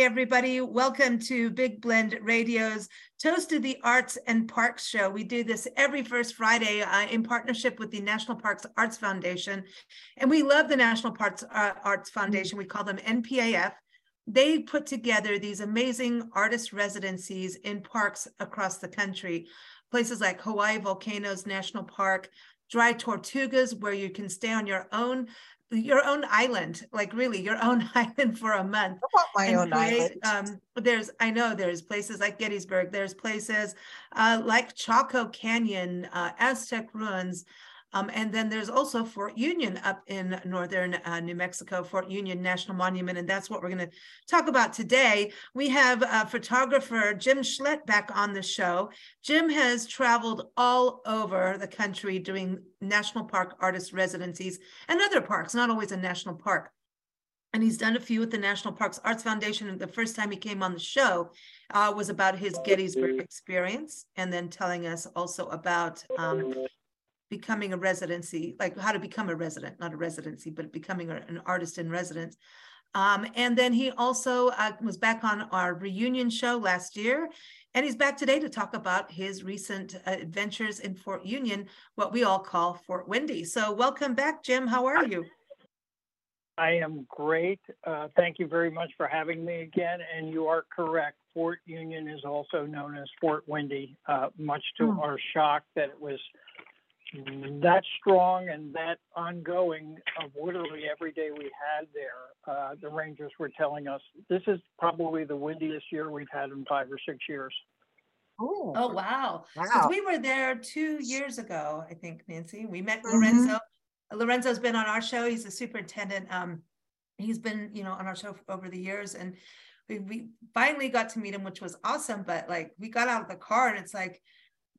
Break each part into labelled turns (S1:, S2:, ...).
S1: Hey, everybody. Welcome to Big Blend Radio's Toast of the Arts and Parks show. We do this every first Friday uh, in partnership with the National Parks Arts Foundation. And we love the National Parks uh, Arts Foundation. We call them NPAF. They put together these amazing artist residencies in parks across the country, places like Hawaii Volcanoes National Park, Dry Tortugas, where you can stay on your own your own island, like really your own island for a month.
S2: I want my own create,
S1: island. Um, there's, I know there's places like Gettysburg, there's places uh, like Chaco Canyon, uh, Aztec ruins, um, and then there's also Fort Union up in northern uh, New Mexico, Fort Union National Monument, and that's what we're going to talk about today. We have photographer Jim Schlett back on the show. Jim has traveled all over the country doing national park artist residencies and other parks, not always a national park. And he's done a few with the National Parks Arts Foundation. And the first time he came on the show uh, was about his Gettysburg experience, and then telling us also about um, becoming a residency, like how to become a resident, not a residency, but becoming an artist in residence. Um, and then he also uh, was back on our reunion show last year. And he's back today to talk about his recent uh, adventures in Fort Union, what we all call Fort Windy. So, welcome back, Jim. How are you?
S3: I am great. Uh, thank you very much for having me again. And you are correct. Fort Union is also known as Fort Windy, uh, much to oh. our shock that it was that strong and that ongoing of literally every day we had there. Uh, the Rangers were telling us this is probably the windiest year we've had in five or six years.
S1: Oh, oh wow. wow. We were there two years ago, I think, Nancy. We met mm-hmm. Lorenzo. Lorenzo's been on our show. He's a superintendent. Um, he's been, you know, on our show over the years. And we, we finally got to meet him, which was awesome. But like we got out of the car and it's like,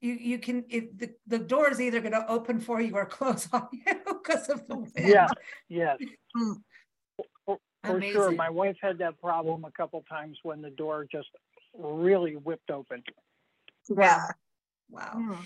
S1: you you can if the, the door is either going to open for you or close on you because of the wind.
S3: Yeah, yes. Hmm. for, for sure. My wife had that problem a couple times when the door just really whipped open.
S1: Yeah. Wow. Mm.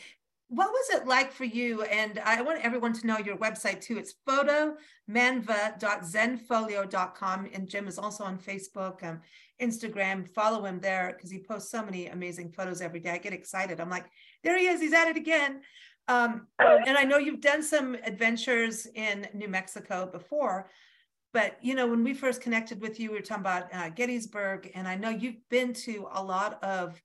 S1: What was it like for you? And I want everyone to know your website too. It's photomanva.zenfolio.com. And Jim is also on Facebook. Um, Instagram, follow him there because he posts so many amazing photos every day. I get excited. I'm like, there he is. He's at it again. Um, and I know you've done some adventures in New Mexico before, but you know, when we first connected with you, we were talking about uh, Gettysburg, and I know you've been to a lot of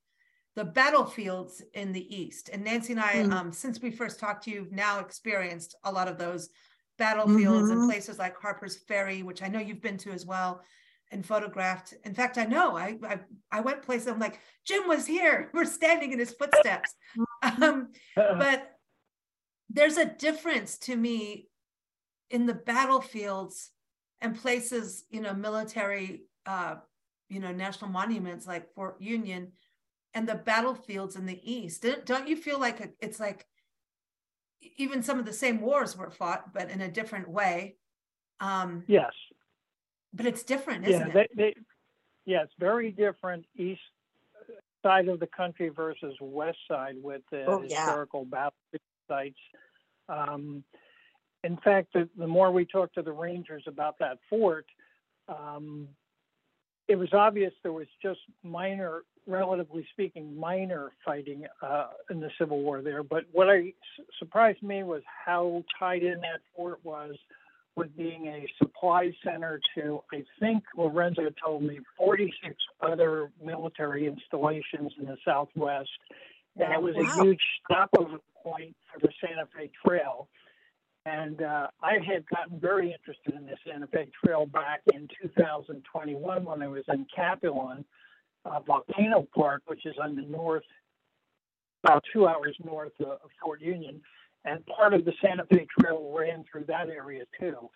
S1: the battlefields in the East. And Nancy and I, mm-hmm. um, since we first talked to you, now experienced a lot of those battlefields mm-hmm. and places like Harper's Ferry, which I know you've been to as well and photographed. In fact, I know I I, I went places. I'm like Jim was here. We're standing in his footsteps. Um, but there's a difference to me in the battlefields and places, you know, military, uh, you know, national monuments like Fort Union, and the battlefields in the East. Don't you feel like it's like even some of the same wars were fought, but in a different way?
S3: Um, yes
S1: but it's different, isn't yeah, they, it? They,
S3: yeah, it's very different east side of the country versus west side with the oh, historical yeah. battle sites. Um, in fact, the, the, more we talked to the Rangers about that fort, um, it was obvious there was just minor, relatively speaking, minor fighting uh, in the Civil War there. But what I, surprised me was how tied in that fort was with being a supply center to, I think Lorenzo told me, 46 other military installations in the Southwest. And it was wow. a huge stopover point for the Santa Fe Trail. And uh, I had gotten very interested in the Santa Fe Trail back in 2021 when I was in Capulin, uh, Volcano Park, which is on the north, about two hours north of Fort Union and part of the Santa Fe Trail ran through that area too.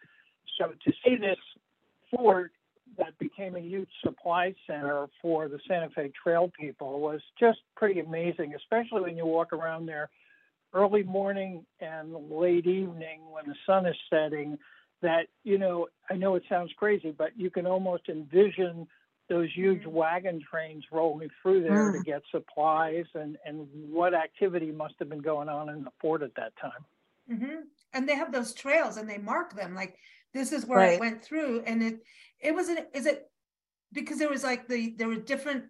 S3: So to see this fort that became a huge supply center for the Santa Fe Trail people was just pretty amazing, especially when you walk around there early morning and late evening when the sun is setting. that you know I know it sounds crazy, but you can almost envision those huge mm-hmm. wagon trains rolling through there mm. to get supplies and and what activity must have been going on in the fort at that time.
S1: Mm-hmm. And they have those trails and they mark them like this is where right. it went through and it it was an is it because there was like the there were different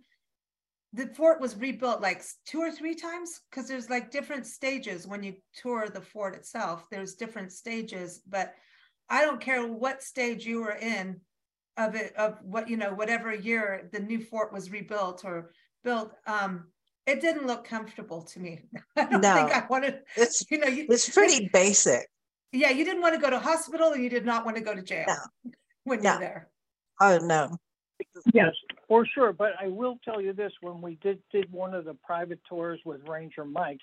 S1: the fort was rebuilt like two or three times because there's like different stages when you tour the fort itself there's different stages but i don't care what stage you were in of it of what you know whatever year the new fort was rebuilt or built um it didn't look comfortable to me. I don't no, think i wanted
S2: it's you know you, it's pretty basic.
S1: Yeah you didn't want to go to hospital and you did not want to go to jail no. when no. you're there.
S2: Oh no.
S3: Yes for sure but i will tell you this when we did did one of the private tours with ranger mike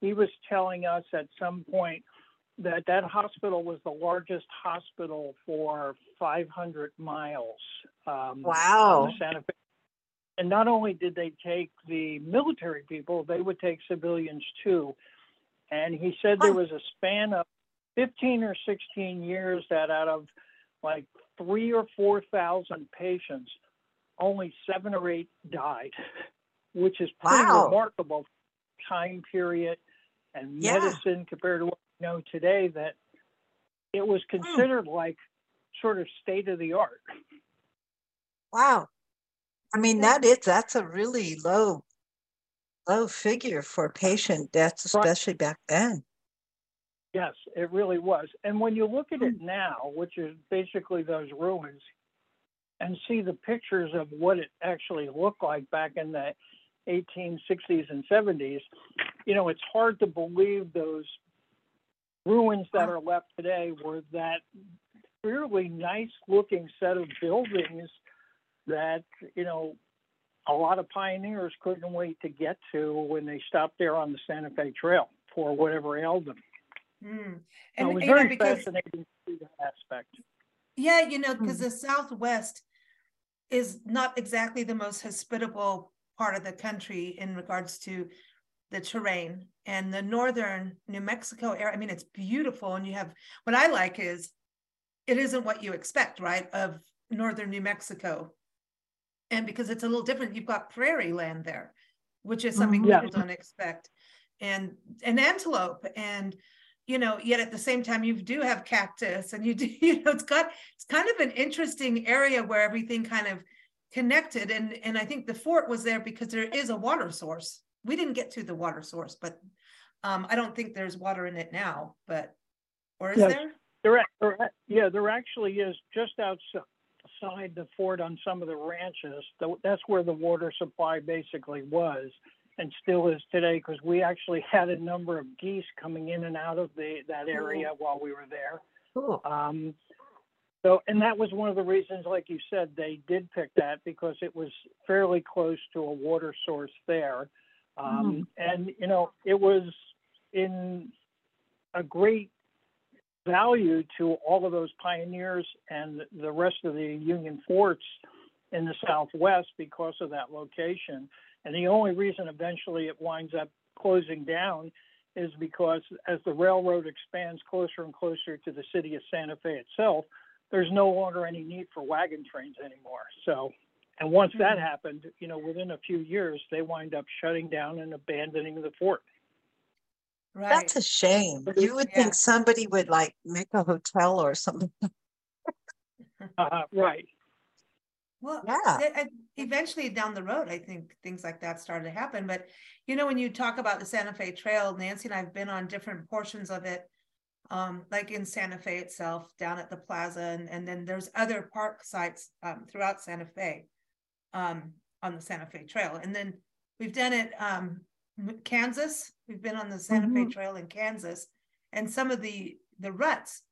S3: he was telling us at some point that that hospital was the largest hospital for 500 miles.
S2: Um, wow.
S3: Santa Fe. And not only did they take the military people, they would take civilians too. And he said there was a span of 15 or 16 years that out of like three or 4,000 patients, only seven or eight died, which is pretty wow. remarkable time period and yeah. medicine compared to what know today that it was hmm. considered like sort of state of the art.
S2: Wow. I mean that is that's a really low low figure for patient deaths, especially back then.
S3: Yes, it really was. And when you look at it hmm. now, which is basically those ruins, and see the pictures of what it actually looked like back in the 1860s and 70s, you know, it's hard to believe those ruins that are left today were that fairly nice looking set of buildings that, you know, a lot of pioneers couldn't wait to get to when they stopped there on the Santa Fe Trail for whatever ailed them. Mm. And so it was very because, fascinating to see that aspect.
S1: Yeah, you know, because mm. the Southwest is not exactly the most hospitable part of the country in regards to the terrain and the northern New Mexico area. I mean, it's beautiful. And you have what I like is it isn't what you expect, right? Of northern New Mexico. And because it's a little different, you've got prairie land there, which is something mm-hmm. people don't expect. And an antelope and you know, yet at the same time you do have cactus and you do, you know, it's got it's kind of an interesting area where everything kind of connected. And and I think the fort was there because there is a water source we didn't get to the water source, but um, I don't think there's water in it now. But or is there?
S3: There, there? Yeah, there actually is just outside the fort on some of the ranches. That's where the water supply basically was and still is today because we actually had a number of geese coming in and out of the that area cool. while we were there. Cool. Um, so, and that was one of the reasons, like you said, they did pick that because it was fairly close to a water source there. Um, mm. And, you know, it was in a great value to all of those pioneers and the rest of the Union forts in the Southwest because of that location. And the only reason eventually it winds up closing down is because as the railroad expands closer and closer to the city of Santa Fe itself, there's no longer any need for wagon trains anymore. So and once mm-hmm. that happened, you know, within a few years, they wind up shutting down and abandoning the fort.
S2: Right. That's a shame. You would yeah. think somebody would like make a hotel or something.
S3: uh, right.
S1: Well, yeah. eventually down the road, I think things like that started to happen. But, you know, when you talk about the Santa Fe Trail, Nancy and I have been on different portions of it, um, like in Santa Fe itself, down at the plaza. And, and then there's other park sites um, throughout Santa Fe um, on the Santa Fe Trail. And then we've done it um, Kansas. We've been on the Santa mm-hmm. Fe Trail in Kansas, and some of the the ruts.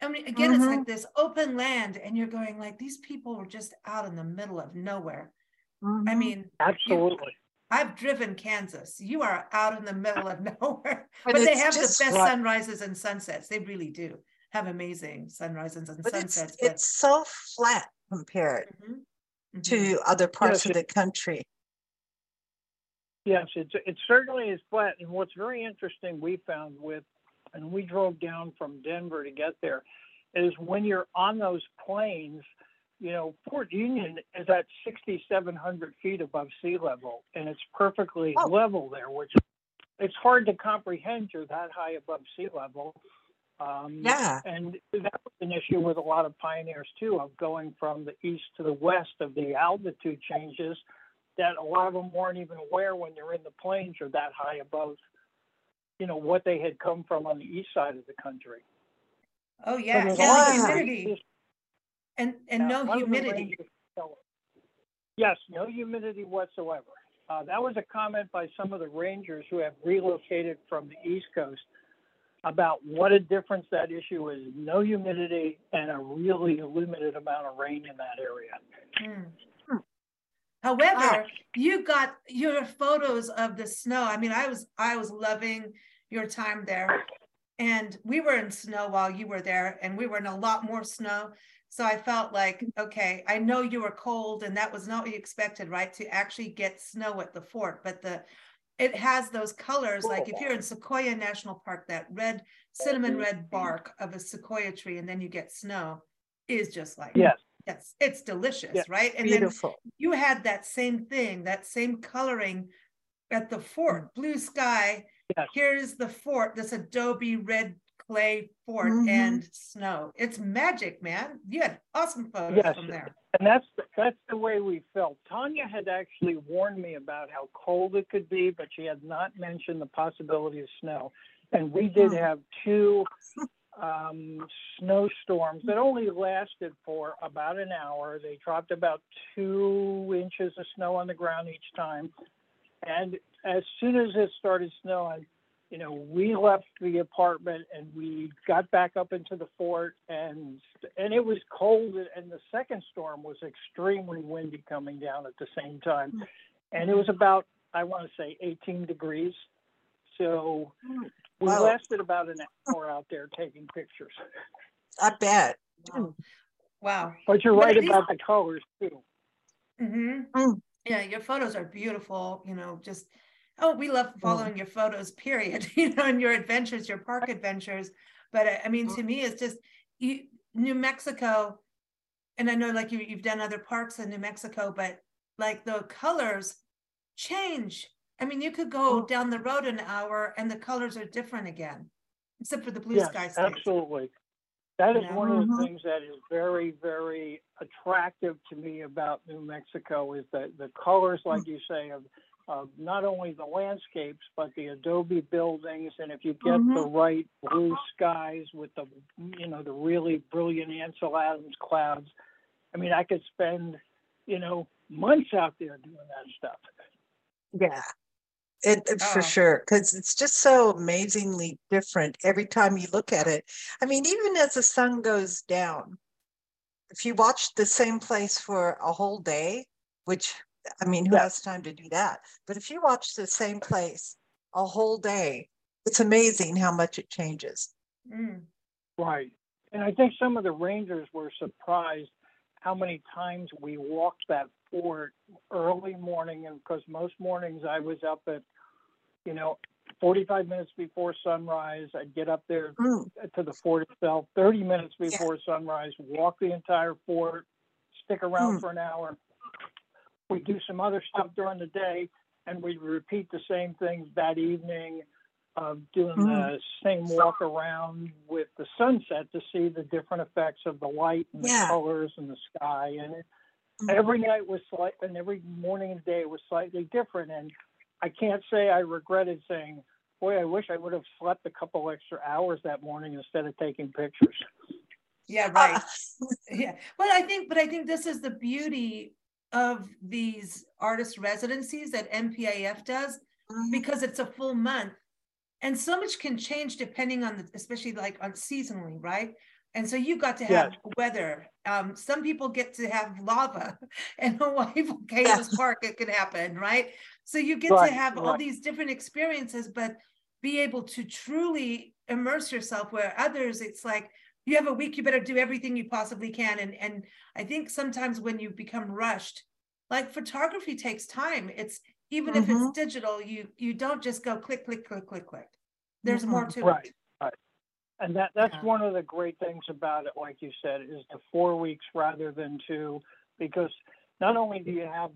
S1: I mean, again, mm-hmm. it's like this open land, and you're going like these people were just out in the middle of nowhere. Mm-hmm. I mean,
S3: absolutely.
S1: I've driven Kansas. You are out in the middle of nowhere, but, but they have the best right. sunrises and sunsets. They really do have amazing sunrises and but sunsets.
S2: It's, but it's so flat compared. Mm-hmm to other parts yes, of the country.
S3: Yes, it's it certainly is flat. And what's very interesting we found with, and we drove down from Denver to get there, is when you're on those plains, you know, Fort Union is at 6,700 feet above sea level, and it's perfectly oh. level there, which it's hard to comprehend you're that high above sea level.
S2: Um, yeah.
S3: And that was an issue with a lot of pioneers too, of going from the east to the west of the altitude changes that a lot of them weren't even aware when they're in the plains you're that high above, you know, what they had come from on the east side of the country.
S1: Oh yeah, and the humidity. And and no humidity.
S3: Yes, no humidity whatsoever. Uh, that was a comment by some of the rangers who have relocated from the East Coast about what a difference that issue is no humidity and a really limited amount of rain in that area.
S1: Mm. However, you got your photos of the snow. I mean, I was I was loving your time there. And we were in snow while you were there, and we were in a lot more snow. So I felt like, okay, I know you were cold, and that was not what you expected, right? To actually get snow at the fort, but the it has those colors. Like if you're in Sequoia National Park, that red cinnamon mm-hmm. red bark of a sequoia tree, and then you get snow, is just like
S3: yes,
S1: yes, it's delicious, yes. right? And
S2: Beautiful.
S1: then you had that same thing, that same coloring at the fort, mm. blue sky. Yes. Here's the fort, this adobe red clay fort mm-hmm. and snow. It's magic, man. You had awesome photos yes. from there.
S3: And that's that's the way we felt. Tanya had actually warned me about how cold it could be, but she had not mentioned the possibility of snow. And we did mm. have two um, snowstorms that only lasted for about an hour. They dropped about two inches of snow on the ground each time. And as soon as it started snowing, you know, we left the apartment and we got back up into the fort and and it was cold and the second storm was extremely windy coming down at the same time. And it was about I want to say 18 degrees. So we wow. lasted about an hour out there taking pictures.
S2: I bet.
S1: Wow.
S3: But you're right about the colors too.
S1: Mm-hmm. Mm. Yeah, your photos are beautiful, you know, just oh, we love following your photos, period, you know, and your adventures, your park adventures. But I mean, to me, it's just you, New Mexico, and I know like you, you've done other parks in New Mexico, but like the colors change. I mean, you could go down the road an hour and the colors are different again, except for the blue
S3: yes,
S1: sky.
S3: States. Absolutely. That is one of the mm-hmm. things that is very, very attractive to me about New Mexico is that the colors, like mm. you say, of of not only the landscapes but the adobe buildings and if you get mm-hmm. the right blue skies with the you know the really brilliant ansel adams clouds i mean i could spend you know months out there doing that stuff
S2: yeah it, it oh. for sure because it's just so amazingly different every time you look at it i mean even as the sun goes down if you watch the same place for a whole day which I mean, who yeah. has time to do that? But if you watch the same place a whole day, it's amazing how much it changes.
S1: Mm.
S3: Right. And I think some of the rangers were surprised how many times we walked that fort early morning. And because most mornings I was up at, you know, 45 minutes before sunrise. I'd get up there mm. to the fort itself, 30 minutes before yeah. sunrise, walk the entire fort, stick around mm. for an hour, we do some other stuff during the day, and we repeat the same things that evening of doing mm. the same walk around with the sunset to see the different effects of the light and the colors and the sky. And it, mm. every night was slight, and every morning and day was slightly different. And I can't say I regretted saying, "Boy, I wish I would have slept a couple extra hours that morning instead of taking pictures."
S1: Yeah, right. yeah. Well, I think, but I think this is the beauty of these artist residencies that NPAF does mm-hmm. because it's a full month. And so much can change depending on the, especially like on seasonally, right? And so you got to have yes. weather. Um, some people get to have lava and Hawaii Volcanoes yes. Park, it can happen, right? So you get right, to have right. all these different experiences, but be able to truly immerse yourself where others, it's like, you have a week you better do everything you possibly can and and i think sometimes when you become rushed like photography takes time it's even mm-hmm. if it's mm-hmm. digital you you don't just go click click click click click there's mm-hmm. more to
S3: right,
S1: it
S3: right and that that's yeah. one of the great things about it, like you said, is the four weeks rather than two, because not only do you have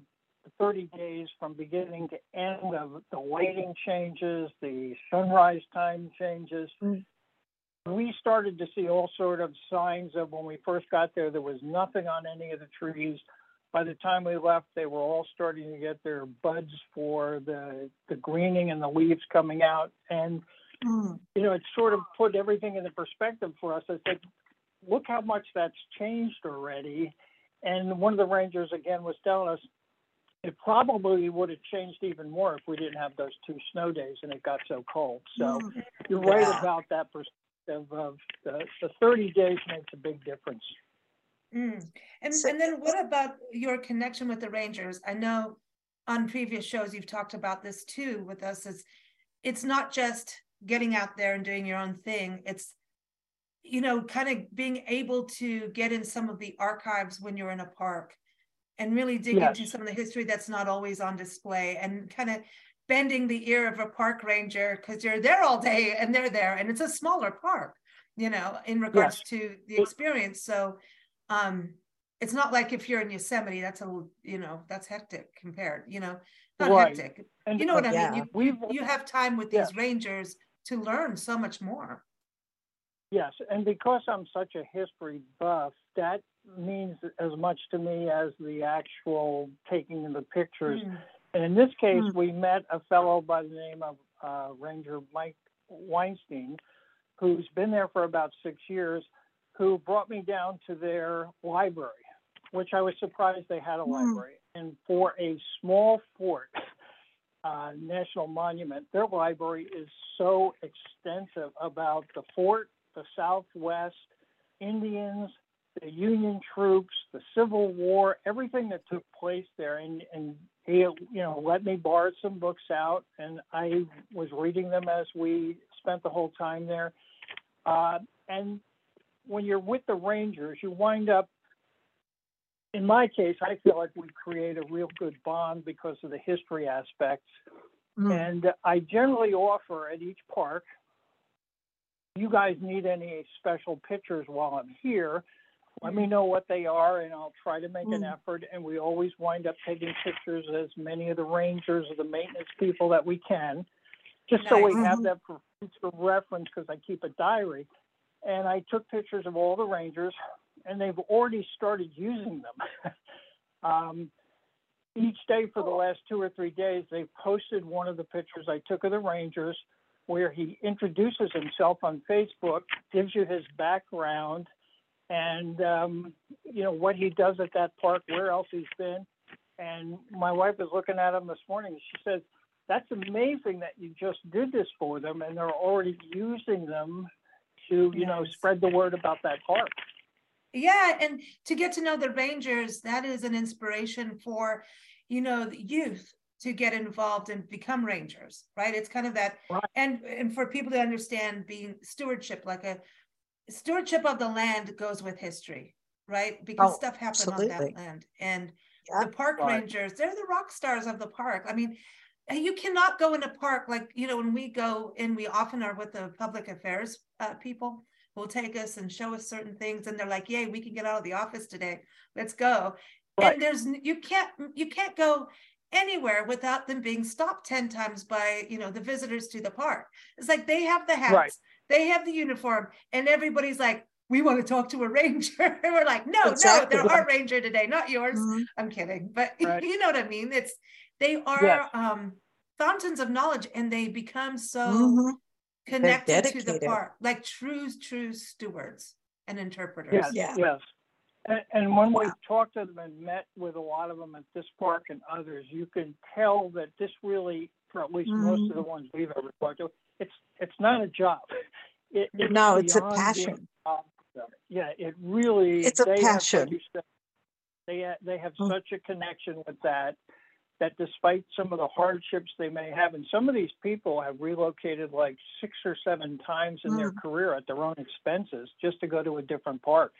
S3: 30 days from beginning to end of the lighting changes, the sunrise time changes. Mm. We started to see all sort of signs of when we first got there, there was nothing on any of the trees. By the time we left, they were all starting to get their buds for the the greening and the leaves coming out. And mm. you know, it sort of put everything into perspective for us. I said, look how much that's changed already. And one of the rangers again was telling us it probably would have changed even more if we didn't have those two snow days and it got so cold. So mm. you're yeah. right about that perspective of the, the 30 days makes a big difference.
S1: Mm. And, so, and then what about your connection with the Rangers? I know on previous shows you've talked about this too with us. Is it's not just getting out there and doing your own thing. It's you know, kind of being able to get in some of the archives when you're in a park and really dig yes. into some of the history that's not always on display and kind of bending the ear of a park ranger because you're there all day and they're there and it's a smaller park you know in regards yes. to the experience so um it's not like if you're in yosemite that's a you know that's hectic compared you know not right. hectic and, you know what uh, i yeah. mean you, you have time with these yeah. rangers to learn so much more
S3: yes and because i'm such a history buff that means as much to me as the actual taking of the pictures. Mm. And in this case, mm. we met a fellow by the name of uh, Ranger Mike Weinstein, who's been there for about six years, who brought me down to their library, which I was surprised they had a mm. library. And for a small fort, uh, national monument, their library is so extensive about the fort, the Southwest, Indians, the Union troops, the Civil War, everything that took place there. And, and he, you know, let me borrow some books out, and I was reading them as we spent the whole time there. Uh, and when you're with the Rangers, you wind up. In my case, I feel like we create a real good bond because of the history aspects. Mm. And I generally offer at each park you guys need any special pictures while I'm here, let me know what they are and I'll try to make an mm. effort. And we always wind up taking pictures as many of the rangers or the maintenance people that we can, just so we have mm-hmm. that for future reference because I keep a diary. And I took pictures of all the rangers and they've already started using them. um, each day for the last two or three days, they've posted one of the pictures I took of the rangers where he introduces himself on Facebook, gives you his background – and um, you know what he does at that park, where else he's been. And my wife was looking at him this morning. She says, "That's amazing that you just did this for them, and they're already using them to, you know, spread the word about that park."
S1: Yeah, and to get to know the Rangers, that is an inspiration for, you know, the youth to get involved and become rangers, right? It's kind of that, right. and and for people to understand being stewardship, like a stewardship of the land goes with history, right? Because oh, stuff happened absolutely. on that land. And yeah, the park right. rangers, they're the rock stars of the park. I mean, you cannot go in a park like, you know, when we go and we often are with the public affairs uh, people who will take us and show us certain things. And they're like, yay, we can get out of the office today. Let's go. Right. And there's, you can't, you can't go anywhere without them being stopped 10 times by you know the visitors to the park it's like they have the hats right. They have the uniform and everybody's like we want to talk to a ranger and we're like no exactly. no they're our ranger today not yours mm-hmm. i'm kidding but right. you know what i mean it's they are yes. um fountains of knowledge and they become so mm-hmm. connected to the park like true true stewards and interpreters
S3: yes, yeah yes and, and when we've talked to them and met with a lot of them at this park and others, you can tell that this really, for at least mm-hmm. most of the ones we've ever talked to, it's it's not a job.
S2: It, it's no, it's a passion.
S3: Yeah, it really.
S2: It's a passion.
S3: Have, they they have mm-hmm. such a connection with that that despite some of the hardships they may have, and some of these people have relocated like six or seven times in mm. their career at their own expenses just to go to a different park.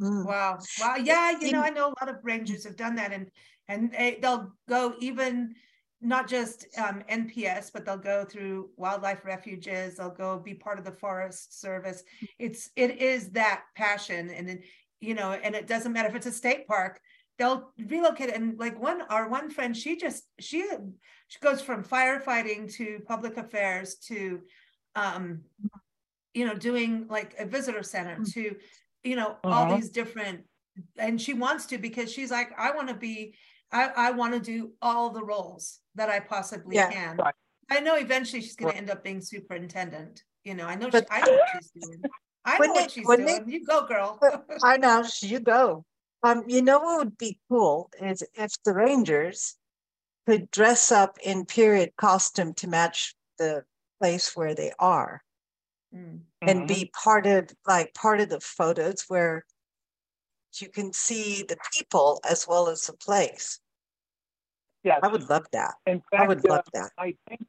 S1: Mm. Wow. Wow. Yeah. You know, I know a lot of rangers have done that and, and they, they'll go even, not just um, NPS, but they'll go through wildlife refuges. They'll go be part of the Forest Service. It's it is that passion, and you know, and it doesn't matter if it's a state park. They'll relocate. And like one, our one friend, she just she she goes from firefighting to public affairs to, um, you know, doing like a visitor center mm. to, you know, uh-huh. all these different. And she wants to because she's like, I want to be I, I want to do all the roles that I possibly yeah, can. Right. I know eventually she's going right. to end up being superintendent. You know, I know but, she, I know what she's doing. I know what she's doing. you go, girl.
S2: I know you go. Um, you know what would be cool is if the Rangers could dress up in period costume to match the place where they are, mm. and mm-hmm. be part of like part of the photos where you can see the people as well as the place.
S3: Yes.
S2: I would love that.
S3: In fact,
S2: I would love uh, that.
S3: I think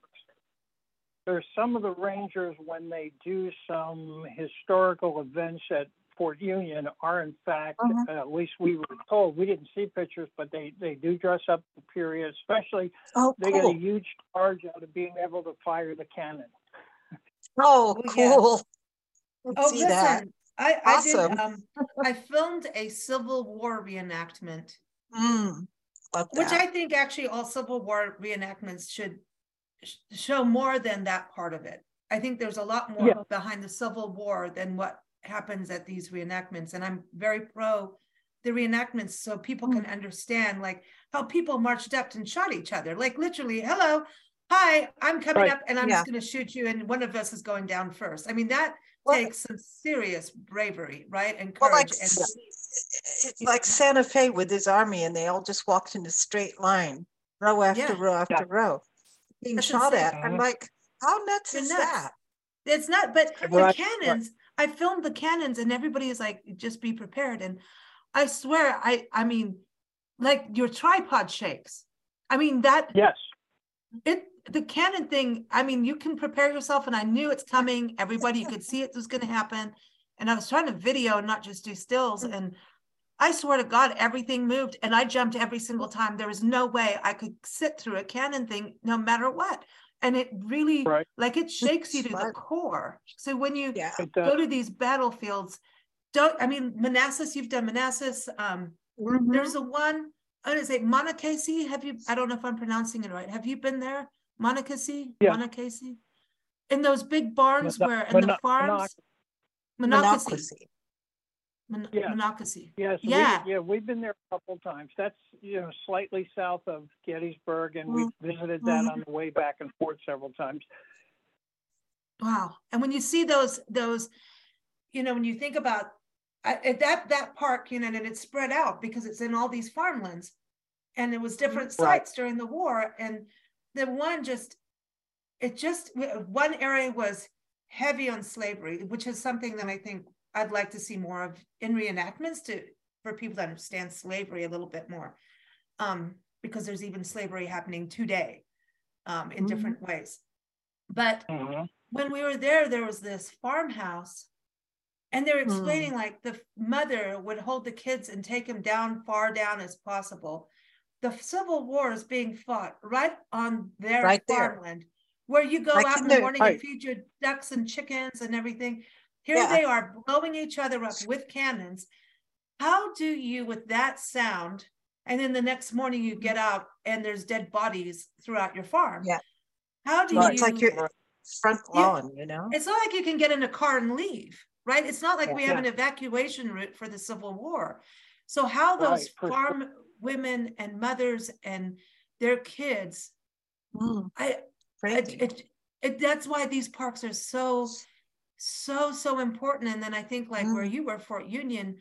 S3: there's some of the rangers when they do some historical events at Fort Union are in fact, uh-huh. uh, at least we were told, we didn't see pictures, but they, they do dress up the period, especially
S2: oh,
S3: they
S2: cool.
S3: get a huge charge out of being able to fire the cannon.
S2: Oh, oh cool.
S1: Yeah. oh, listen, that. I, awesome. I did. Um, I filmed a Civil War reenactment,
S2: mm,
S1: which I think actually all Civil War reenactments should show more than that part of it. I think there's a lot more yeah. behind the Civil War than what happens at these reenactments, and I'm very pro the reenactments so people can understand like how people marched up and shot each other, like literally, hello. Hi, I'm coming right. up and I'm yeah. just going to shoot you, and one of us is going down first. I mean, that well, takes some serious bravery, right? And courage. Well, like, and
S2: it's like Santa Fe with his army, and they all just walked in a straight line, row after yeah. row after yeah. row, being That's shot insane. at. I'm like, how nuts is nuts. that?
S1: It's not, but the cannons. I filmed the cannons, and everybody is like, just be prepared. And I swear, I, I mean, like your tripod shakes. I mean that.
S3: Yes.
S1: It the cannon thing, I mean, you can prepare yourself, and I knew it's coming. Everybody, you could see it was going to happen. And I was trying to video, not just do stills. And I swear to God, everything moved, and I jumped every single time. There was no way I could sit through a cannon thing, no matter what. And it really, right. like, it shakes you to the core. So when you yeah, go to these battlefields, don't. I mean, Manassas. You've done Manassas. Um, mm-hmm. There's a one. I'm gonna say Monocacy. Have you? I don't know if I'm pronouncing it right. Have you been there? Monocacy, yeah. Monocacy, in those big barns where in the farms, Monocacy. Mon- yeah. Monocacy.
S3: Yes. Yeah. We, yeah. We've been there a couple times. That's you know slightly south of Gettysburg, and mm-hmm. we visited that mm-hmm. on the way back and forth several times.
S1: Wow! And when you see those those, you know, when you think about at that that park, you know, and it's spread out because it's in all these farmlands, and it was different right. sites during the war, and the one just it just one area was heavy on slavery, which is something that I think I'd like to see more of in reenactments to for people to understand slavery a little bit more, um, because there's even slavery happening today um, in mm-hmm. different ways. But mm-hmm. when we were there, there was this farmhouse, and they're explaining mm. like the mother would hold the kids and take them down far down as possible the Civil War is being fought right on their right farmland, there. where you go out in the morning right. and feed your ducks and chickens and everything. Here yeah. they are blowing each other up with cannons. How do you, with that sound, and then the next morning you get out and there's dead bodies throughout your farm?
S2: Yeah.
S1: How do well, you?
S2: It's like your front lawn, you know.
S1: It's not like you can get in a car and leave, right? It's not like yeah. we have an evacuation route for the Civil War. So how those right. farm women and mothers and their kids. Mm, I, it, it, it, that's why these parks are so, so, so important. And then I think like mm. where you were, Fort Union,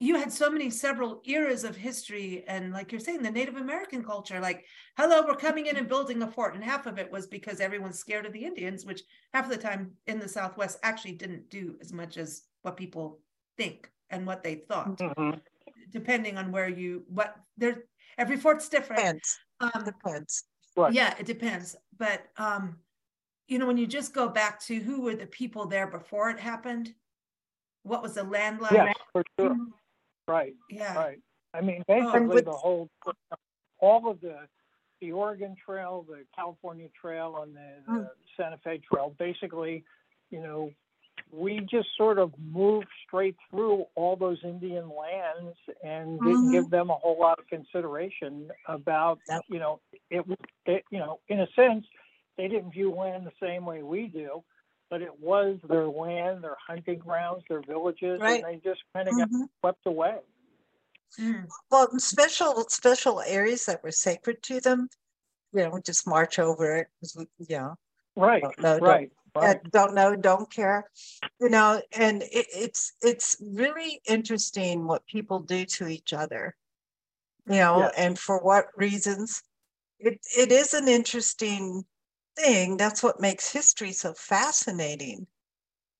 S1: you had so many several eras of history and like you're saying the native american culture like hello we're coming in and building a fort and half of it was because everyone's scared of the indians which half of the time in the southwest actually didn't do as much as what people think and what they thought mm-hmm depending on where you what there every fort's different.
S2: Depends. Um, depends.
S1: Yeah, it depends. But um, you know, when you just go back to who were the people there before it happened, what was the land like?
S3: Yeah, for sure.
S1: Mm-hmm.
S3: Right.
S1: Yeah.
S3: Right. I mean, oh, basically, oh, the whole, all of the the Oregon Trail, the California Trail, and the, the mm. Santa Fe Trail. Basically, you know, we just sort of moved straight through all those Indian lands and didn't mm-hmm. give them a whole lot of consideration about, you know, it, it, you know, in a sense, they didn't view land the same way we do, but it was their land, their hunting grounds, their villages, right. and they just kind of mm-hmm. got swept away.
S2: Mm. Well, special special areas that were sacred to them, you know, just march over it. Yeah.
S3: Right. No, right
S2: right. don't know, don't care, you know, and it, it's it's really interesting what people do to each other, you know, yes. and for what reasons. It it is an interesting thing. That's what makes history so fascinating.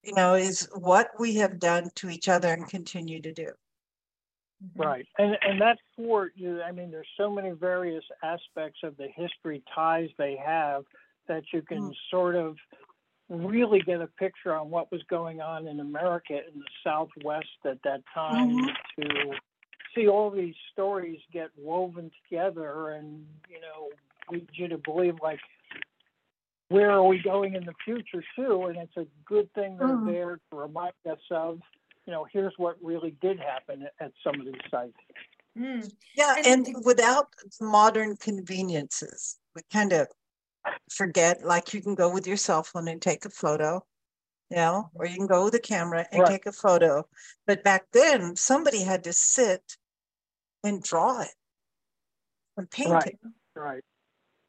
S2: You know, is what we have done to each other and continue to do.
S3: Right, and and that fort. I mean, there's so many various aspects of the history ties they have that you can mm. sort of really get a picture on what was going on in America in the Southwest at that time mm-hmm. to see all these stories get woven together and, you know, lead you to believe like where are we going in the future too? And it's a good thing they're mm-hmm. there to remind us of, you know, here's what really did happen at some of these sites.
S2: Mm. Yeah, and, and without modern conveniences, we kind of forget like you can go with your cell phone and take a photo you know or you can go with a camera and right. take a photo but back then somebody had to sit and draw it and paint
S3: right.
S2: it
S3: right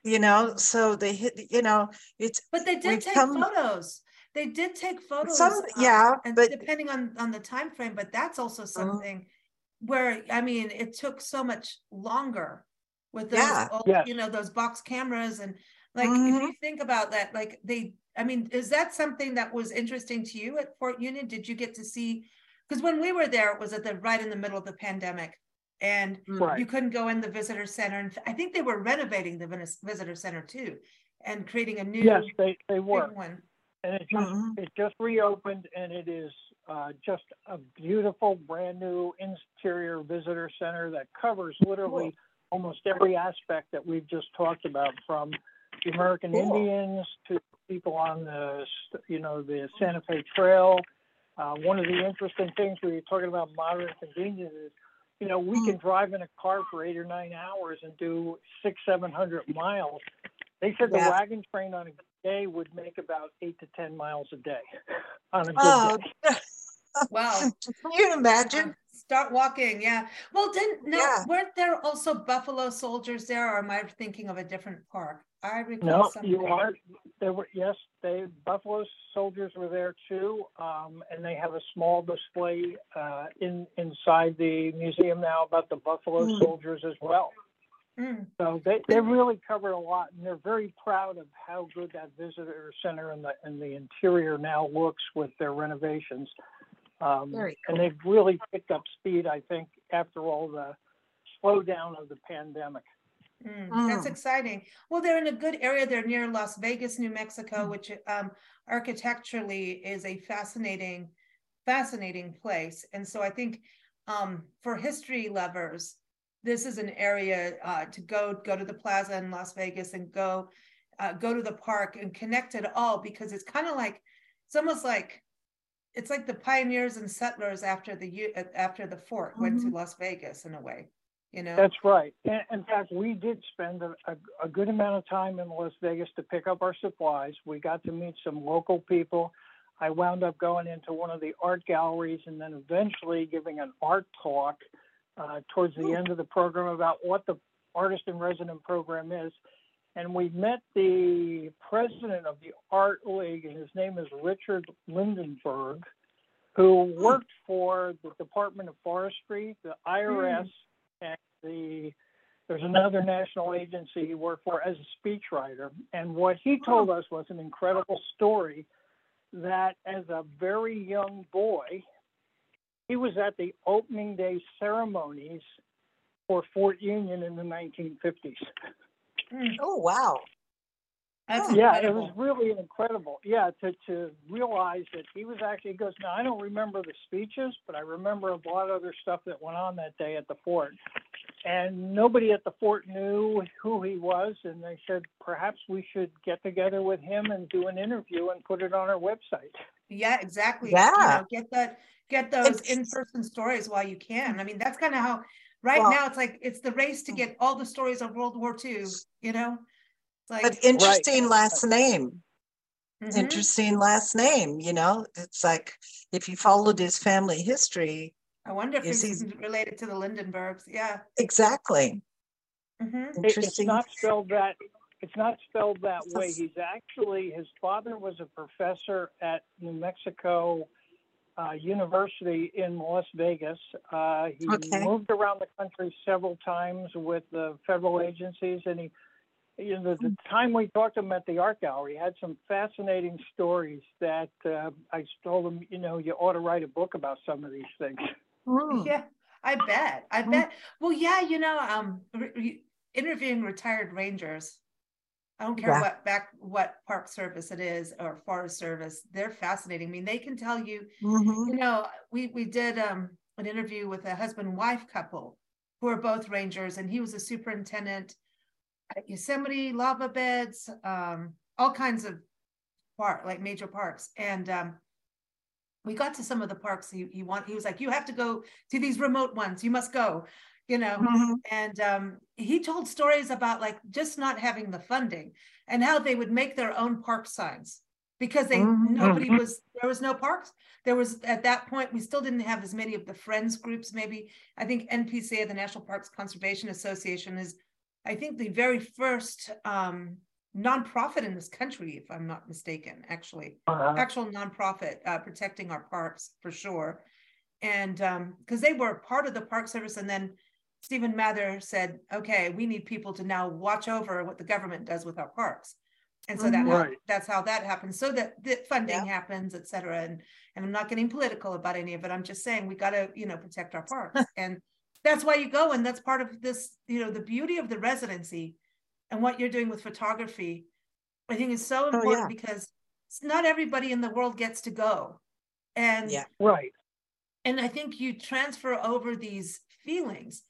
S2: you know so they hit you know it's
S1: but they did take come, photos they did take photos
S2: some, um, yeah
S1: and
S2: but
S1: depending on on the time frame but that's also uh-huh. something uh, where i mean it took so much longer with those yeah. old, yes. you know those box cameras and like mm-hmm. if you think about that, like they, I mean, is that something that was interesting to you at Fort Union? Did you get to see? Because when we were there, it was at the right in the middle of the pandemic, and right. you couldn't go in the visitor center. And I think they were renovating the visitor center too, and creating a new.
S3: Yes, they they were. One. And it just mm-hmm. it just reopened, and it is uh, just a beautiful, brand new interior visitor center that covers literally cool. almost every aspect that we've just talked about, from the American cool. Indians to people on the, you know, the Santa Fe Trail. Uh, one of the interesting things we were talking about modern convenience is, you know, we mm. can drive in a car for eight or nine hours and do six, seven hundred miles. They said yeah. the wagon train on a day would make about eight to ten miles a day on a good oh. day.
S1: wow!
S2: Can you imagine?
S1: Start walking, yeah. Well, didn't no, yeah. weren't there also buffalo soldiers there, or am I thinking of a different park? I recall
S3: no,
S1: something.
S3: you are. There were yes, they Buffalo soldiers were there too, um, and they have a small display uh, in inside the museum now about the Buffalo mm. soldiers as well. Mm. So they, they really cover a lot, and they're very proud of how good that visitor center and the and the interior now looks with their renovations. Um, cool. And they've really picked up speed, I think, after all the slowdown of the pandemic.
S1: Mm, mm. That's exciting. Well, they're in a good area. They're near Las Vegas, New Mexico, mm. which um, architecturally is a fascinating, fascinating place. And so I think um, for history lovers, this is an area uh, to go go to the plaza in Las Vegas and go uh, go to the park and connect it all because it's kind of like it's almost like it's like the pioneers and settlers after the after the fort mm-hmm. went to mm-hmm. Las Vegas in a way you know?
S3: That's right. In fact we did spend a, a, a, good amount of time in las vegas to pick up our supplies. We got to meet some local people. I wound up going into one of the art galleries and then eventually giving an art talk uh, towards the end of the program about what the artist in resident program is. And we met the president of the art league and his name is richard lindenberg who worked for the department of forestry the irs mm and the there's another national agency he worked for as a speechwriter. And what he told us was an incredible story that as a very young boy, he was at the opening day ceremonies for Fort Union in the 1950s.
S2: Oh, wow.
S1: That's
S3: yeah, it was really incredible. Yeah, to to realize that he was actually he goes. Now I don't remember the speeches, but I remember a lot of other stuff that went on that day at the fort, and nobody at the fort knew who he was. And they said perhaps we should get together with him and do an interview and put it on our website.
S1: Yeah, exactly.
S2: Yeah,
S1: you know, get that get those in person stories while you can. I mean, that's kind of how right well, now it's like it's the race to hmm. get all the stories of World War II. You know
S2: like, but interesting right. last name. Mm-hmm. Interesting last name. You know, it's like if you followed his family history.
S1: I wonder if he's related to the Lindenbergs. Yeah.
S2: Exactly.
S3: Mm-hmm. Interesting. It's not spelled that. It's not spelled that way. He's actually his father was a professor at New Mexico uh, University in Las Vegas. Uh, he okay. moved around the country several times with the federal agencies, and he you know, the, time we talked to him at the art gallery, he had some fascinating stories that uh, I told him, you know, you ought to write a book about some of these things.
S1: Mm. Yeah, I bet. I mm. bet. Well, yeah, you know, um, re- interviewing retired rangers. I don't care yeah. what back what park service it is or forest service. They're fascinating. I mean, they can tell you. Mm-hmm. You know, we we did um, an interview with a husband wife couple who are both rangers, and he was a superintendent Yosemite lava beds, um, all kinds of park, like major parks. And um, we got to some of the parks he, he want. He was like, "You have to go to these remote ones. You must go." You know, mm-hmm. and um, he told stories about like just not having the funding and how they would make their own park signs because they mm-hmm. nobody mm-hmm. was there was no parks there was at that point we still didn't have as many of the friends groups maybe i think npca the national parks conservation association is I think the very first um, nonprofit in this country, if I'm not mistaken, actually, uh-huh. actual nonprofit uh, protecting our parks for sure. And because um, they were part of the Park Service, and then Stephen Mather said, "Okay, we need people to now watch over what the government does with our parks." And so that right. that's how that happens. So that the funding yeah. happens, et cetera. And and I'm not getting political about any of it. I'm just saying we got to you know protect our parks and that's why you go and that's part of this you know the beauty of the residency and what you're doing with photography i think is so important oh, yeah. because not everybody in the world gets to go. And
S2: yeah.
S3: Right.
S1: and i think you transfer over these feelings.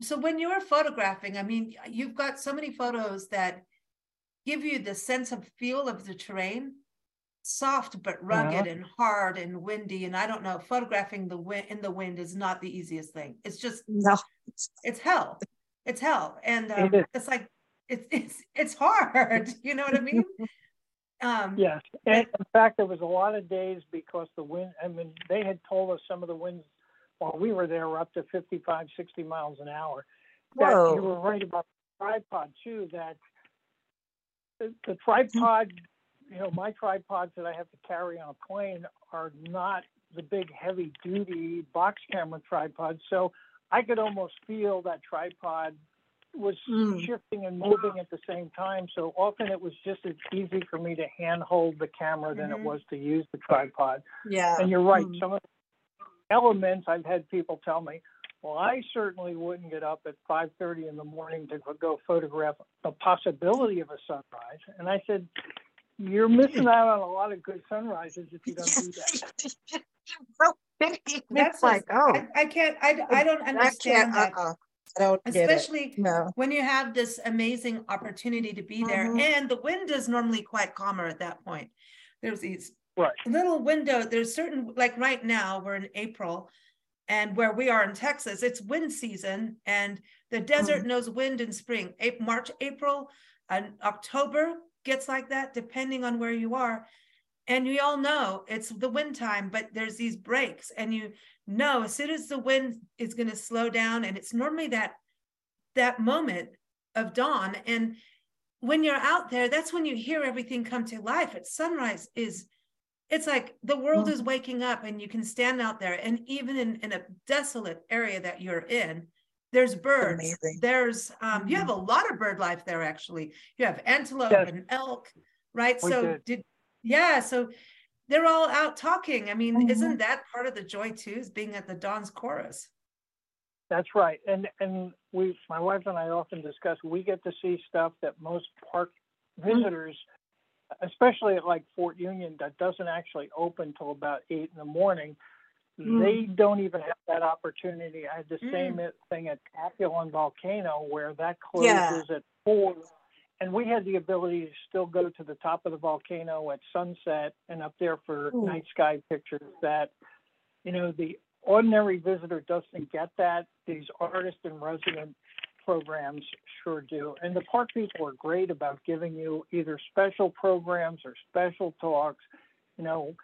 S1: So when you're photographing i mean you've got so many photos that give you the sense of feel of the terrain soft but rugged uh-huh. and hard and windy and i don't know photographing the wind in the wind is not the easiest thing. It's just
S2: no.
S1: it's hell. It's hell. And um, it it's like it's it's it's hard you know what i mean?
S3: Um yes. And in fact there was a lot of days because the wind i mean they had told us some of the winds while we were there were up to 55 60 miles an hour that Whoa. you were right about the tripod too that the, the tripod you know, my tripods that I have to carry on a plane are not the big heavy duty box camera tripods. So I could almost feel that tripod was mm. shifting and moving at the same time. So often it was just as easy for me to hand hold the camera than mm-hmm. it was to use the tripod.
S2: Yeah.
S3: And you're right. Mm. Some of the elements I've had people tell me, well, I certainly wouldn't get up at 5:30 in the morning to go photograph the possibility of a sunrise. And I said, you're missing out on a lot of good sunrises if you don't do that.
S1: That's like, oh, I, I, can't, I, I don't understand I that. Uh-uh.
S2: I don't
S1: Especially
S2: no.
S1: when you have this amazing opportunity to be there, mm-hmm. and the wind is normally quite calmer at that point. There's these
S3: right.
S1: little window. There's certain, like right now, we're in April, and where we are in Texas, it's wind season, and the desert mm-hmm. knows wind in spring. March, April, and October gets like that depending on where you are. And we all know it's the wind time, but there's these breaks, and you know as soon as the wind is going to slow down, and it's normally that that moment of dawn. And when you're out there, that's when you hear everything come to life. At sunrise is it's like the world mm-hmm. is waking up and you can stand out there and even in, in a desolate area that you're in there's birds. Amazing. There's um, you have mm-hmm. a lot of bird life there actually. You have antelope yes. and elk, right? We so did. did. yeah, so they're all out talking. I mean, mm-hmm. isn't that part of the joy too? Is being at the Dawn's chorus.
S3: That's right, and and we, my wife and I often discuss. We get to see stuff that most park visitors, mm-hmm. especially at like Fort Union, that doesn't actually open till about eight in the morning. Mm. They don't even have that opportunity. I had the mm. same thing at Capulin Volcano where that closes yeah. at four and we had the ability to still go to the top of the volcano at sunset and up there for Ooh. night sky pictures that you know the ordinary visitor doesn't get that these artist and resident programs sure do and the park people are great about giving you either special programs or special talks you know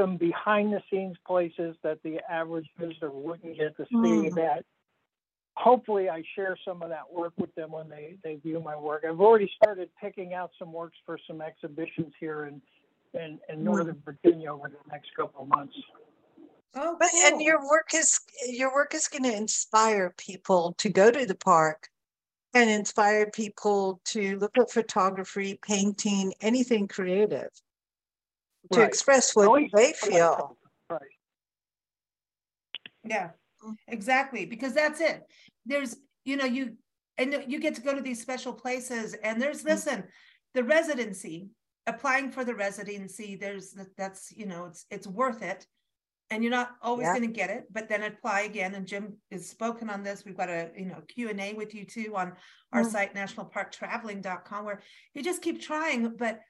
S3: some behind the scenes places that the average visitor wouldn't get to see mm. that hopefully I share some of that work with them when they, they view my work. I've already started picking out some works for some exhibitions here in, in, in hmm. Northern Virginia over the next couple of months.
S2: Oh, but cool. and your work is your work is going to inspire people to go to the park and inspire people to look at photography, painting, anything creative to right. express what they feel.
S3: Right.
S1: Yeah, exactly. Because that's it there's you know you and you get to go to these special places and there's mm-hmm. listen the residency applying for the residency there's that's you know it's it's worth it and you're not always yeah. going to get it but then apply again and jim is spoken on this we've got a you know q&a with you too on our mm. site nationalparktraveling.com where you just keep trying but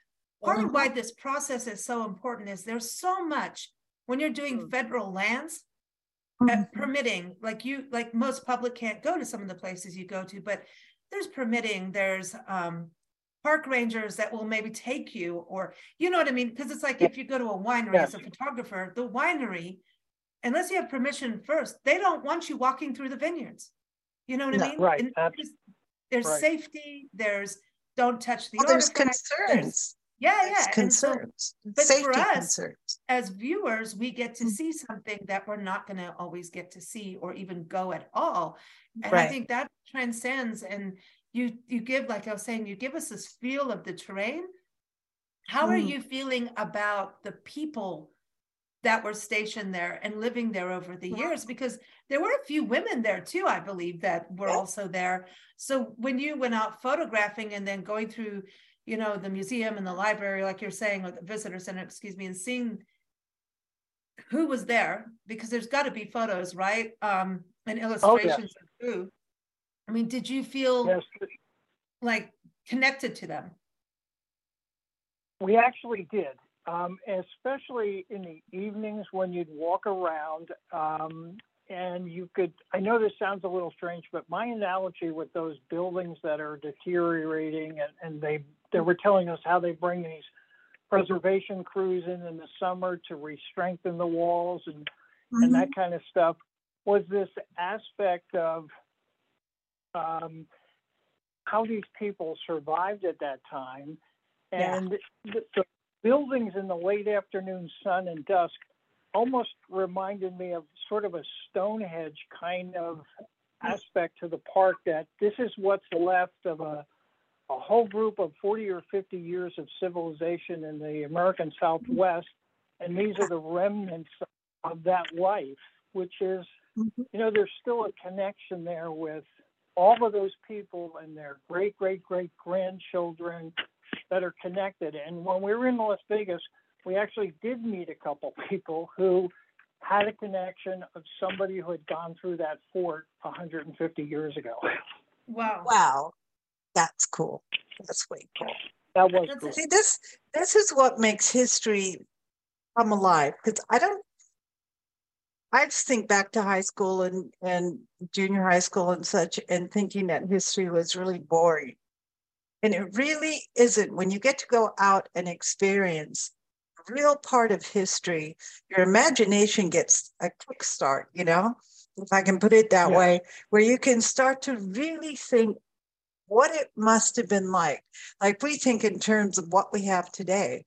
S1: part of why this process is so important is there's so much when you're doing mm. federal lands mm-hmm. permitting like you like most public can't go to some of the places you go to but there's permitting there's um park rangers that will maybe take you or you know what i mean? Because it's like if you go to a winery as a photographer the winery unless you have permission first they don't want you walking through the vineyards. You know what no, i mean?
S3: right
S1: there's, there's right. safety there's don't touch the well,
S2: there's concerns
S1: yeah, yeah.
S2: concerns.
S1: So, but Safety for us, concerns. as viewers, we get to mm. see something that we're not going to always get to see or even go at all. And right. I think that transcends. And you you give, like I was saying, you give us this feel of the terrain. How mm. are you feeling about the people that were stationed there and living there over the years? Because there were a few women there too, I believe, that were also there. So when you went out photographing and then going through you know, the museum and the library, like you're saying, or the visitor center, excuse me, and seeing who was there, because there's got to be photos, right? Um, and illustrations oh, yes. of who. I mean, did you feel yes. like connected to them?
S3: We actually did, um, especially in the evenings when you'd walk around. Um, and you could i know this sounds a little strange but my analogy with those buildings that are deteriorating and, and they they were telling us how they bring these preservation crews in in the summer to re-strengthen the walls and mm-hmm. and that mm-hmm. kind of stuff was this aspect of um, how these people survived at that time and yeah. the, the buildings in the late afternoon sun and dusk almost reminded me of sort of a Stonehenge kind of aspect to the park that this is what's left of a a whole group of 40 or 50 years of civilization in the American Southwest, and these are the remnants of that life, which is, mm-hmm. you know, there's still a connection there with all of those people and their great, great, great grandchildren that are connected. And when we were in Las Vegas, we actually did meet a couple people who had a connection of somebody who had gone through that fort 150 years ago.
S1: Wow.
S2: Wow. That's cool. That's way cool.
S3: That was cool.
S2: See, this this is what makes history come alive. Because I don't I just think back to high school and, and junior high school and such and thinking that history was really boring. And it really isn't. When you get to go out and experience a real part of history, your imagination gets a kickstart, you know, if I can put it that yeah. way, where you can start to really think what it must have been like. Like we think in terms of what we have today.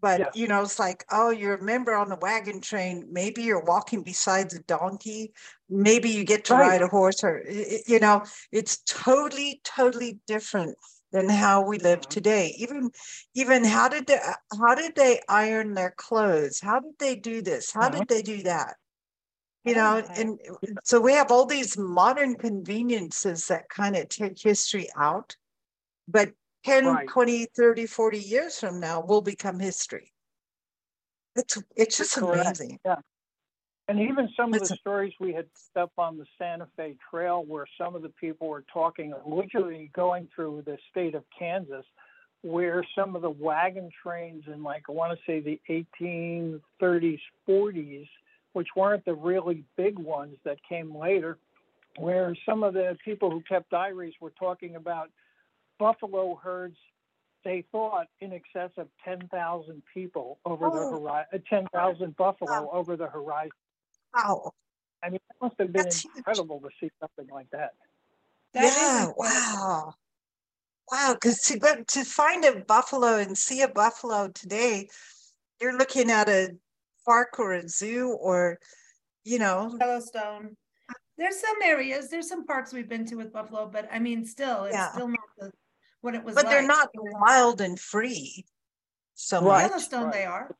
S2: But yeah. you know, it's like, oh, you're a member on the wagon train, maybe you're walking beside a donkey, maybe you get to right. ride a horse, or you know, it's totally, totally different than how we live mm-hmm. today. Even, even how did they, how did they iron their clothes? How did they do this? How did mm-hmm. they do that? You know oh, and so we have all these modern conveniences that kind of take history out but 10, right. 20, 30, 40 years from now will become history. It's it's just amazing.
S3: Yeah. And even some of the stories we had up on the Santa Fe Trail, where some of the people were talking, literally going through the state of Kansas, where some of the wagon trains in, like, I want to say the 1830s, 40s, which weren't the really big ones that came later, where some of the people who kept diaries were talking about buffalo herds they thought in excess of 10,000 people over oh. the horizon, uh, 10,000 buffalo wow. over the horizon.
S2: Wow.
S3: I mean, it must have been That's incredible huge. to see something like that.
S2: that yeah, wow. Wow, because to, to find a buffalo and see a buffalo today, you're looking at a park or a zoo or, you know.
S1: Yellowstone. There's some areas, there's some parks we've been to with buffalo, but I mean, still, it's yeah. still not the, what it was
S2: But
S1: like.
S2: they're not wild and free. So right.
S1: Yellowstone, right. they are.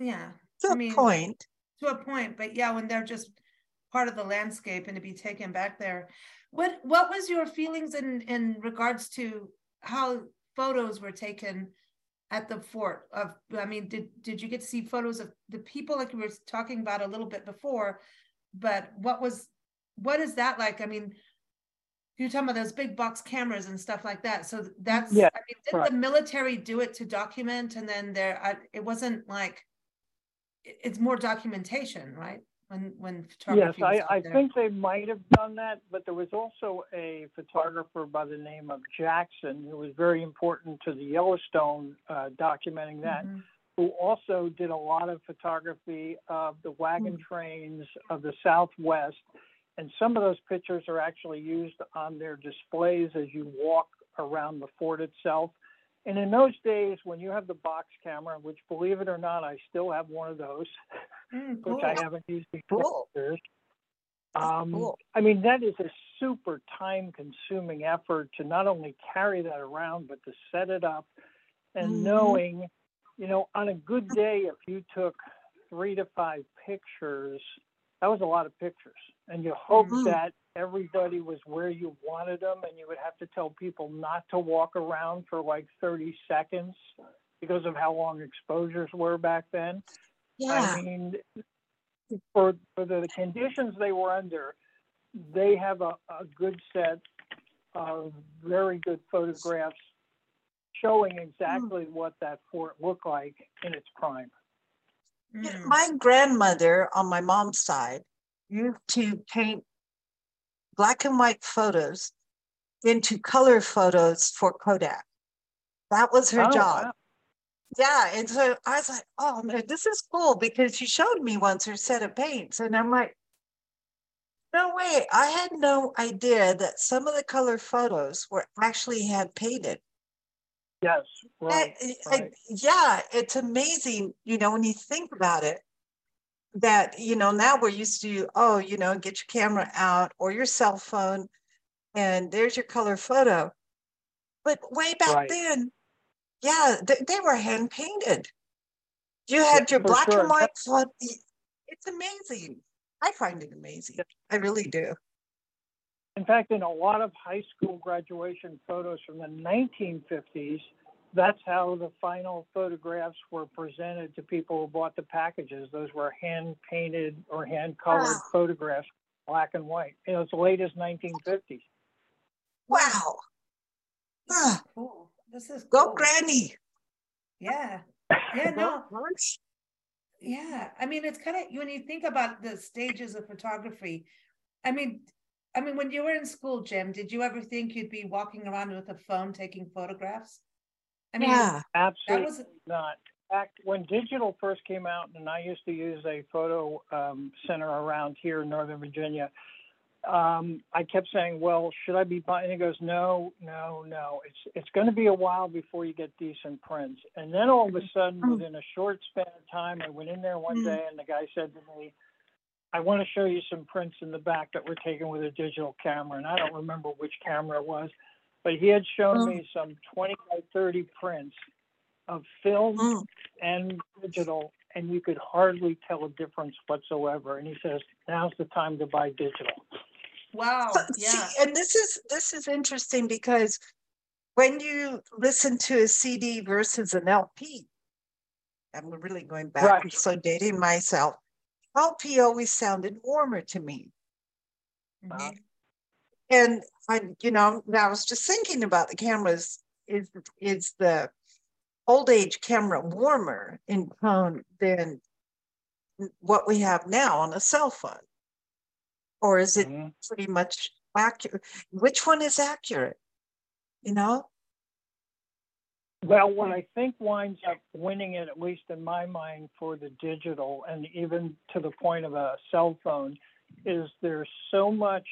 S1: Yeah.
S2: To I mean, a point
S1: to a point but yeah when they're just part of the landscape and to be taken back there what what was your feelings in in regards to how photos were taken at the fort of i mean did did you get to see photos of the people like we were talking about a little bit before but what was what is that like i mean you're talking about those big box cameras and stuff like that so that's yeah, i mean did right. the military do it to document and then there I, it wasn't like it's more documentation, right? When when
S3: yes, I, I think they might have done that, but there was also a photographer by the name of Jackson who was very important to the Yellowstone uh, documenting that. Mm-hmm. Who also did a lot of photography of the wagon mm-hmm. trains of the Southwest, and some of those pictures are actually used on their displays as you walk around the fort itself. And in those days, when you have the box camera, which believe it or not, I still have one of those, mm, cool. which I haven't used in cool. years. Um, cool. I mean, that is a super time consuming effort to not only carry that around, but to set it up and mm-hmm. knowing, you know, on a good day, if you took three to five pictures, that was a lot of pictures. And you hope mm-hmm. that everybody was where you wanted them and you would have to tell people not to walk around for like 30 seconds because of how long exposures were back then.
S2: Yeah.
S3: I mean, for, for the conditions they were under, they have a, a good set of very good photographs showing exactly mm. what that fort looked like in its prime.
S2: Mm. My grandmother on my mom's side used to paint black and white photos into color photos for Kodak. That was her oh, job. Wow. Yeah. And so I was like, oh man, this is cool because she showed me once her set of paints. And I'm like, no way. I had no idea that some of the color photos were actually hand painted.
S3: Yes. Eh, right, I,
S2: right. I, yeah. It's amazing, you know, when you think about it that you know now we're used to oh you know get your camera out or your cell phone and there's your color photo but way back right. then yeah they, they, were hand painted you had your black sure. and white photo it's amazing i find it amazing yeah. i really do
S3: in fact in a lot of high school graduation photos from the 1950s that's how the final photographs were presented to people who bought the packages. Those were hand painted or hand colored wow. photographs, black and white. You know, as late as 1950s.
S2: Wow.
S1: Cool. This is
S2: cool. go granny.
S1: Yeah. Yeah, no. yeah. I mean, it's kind of when you think about the stages of photography. I mean, I mean, when you were in school, Jim, did you ever think you'd be walking around with a phone taking photographs?
S2: I mean, yeah,
S3: absolutely was... not. Back when digital first came out, and I used to use a photo um, center around here in Northern Virginia. Um, I kept saying, "Well, should I be buying?" And he goes, "No, no, no. It's it's going to be a while before you get decent prints." And then all of a sudden, mm. within a short span of time, I went in there one mm. day, and the guy said to me, "I want to show you some prints in the back that were taken with a digital camera." And I don't remember which camera it was but he had shown mm. me some 20 by 30 prints of film mm. and digital, and you could hardly tell a difference whatsoever. And he says, "Now's the time to buy digital."
S1: Wow!
S2: Yeah. See, and this is this is interesting because when you listen to a CD versus an LP, I'm really going back, right. I'm so dating myself. LP always sounded warmer to me. Mm-hmm. And I, you know, I was just thinking about the cameras. Is is the old age camera warmer in tone than what we have now on a cell phone? Or is it mm-hmm. pretty much accurate? Which one is accurate? You know?
S3: Well, what I think winds up winning it, at least in my mind, for the digital and even to the point of a cell phone, is there's so much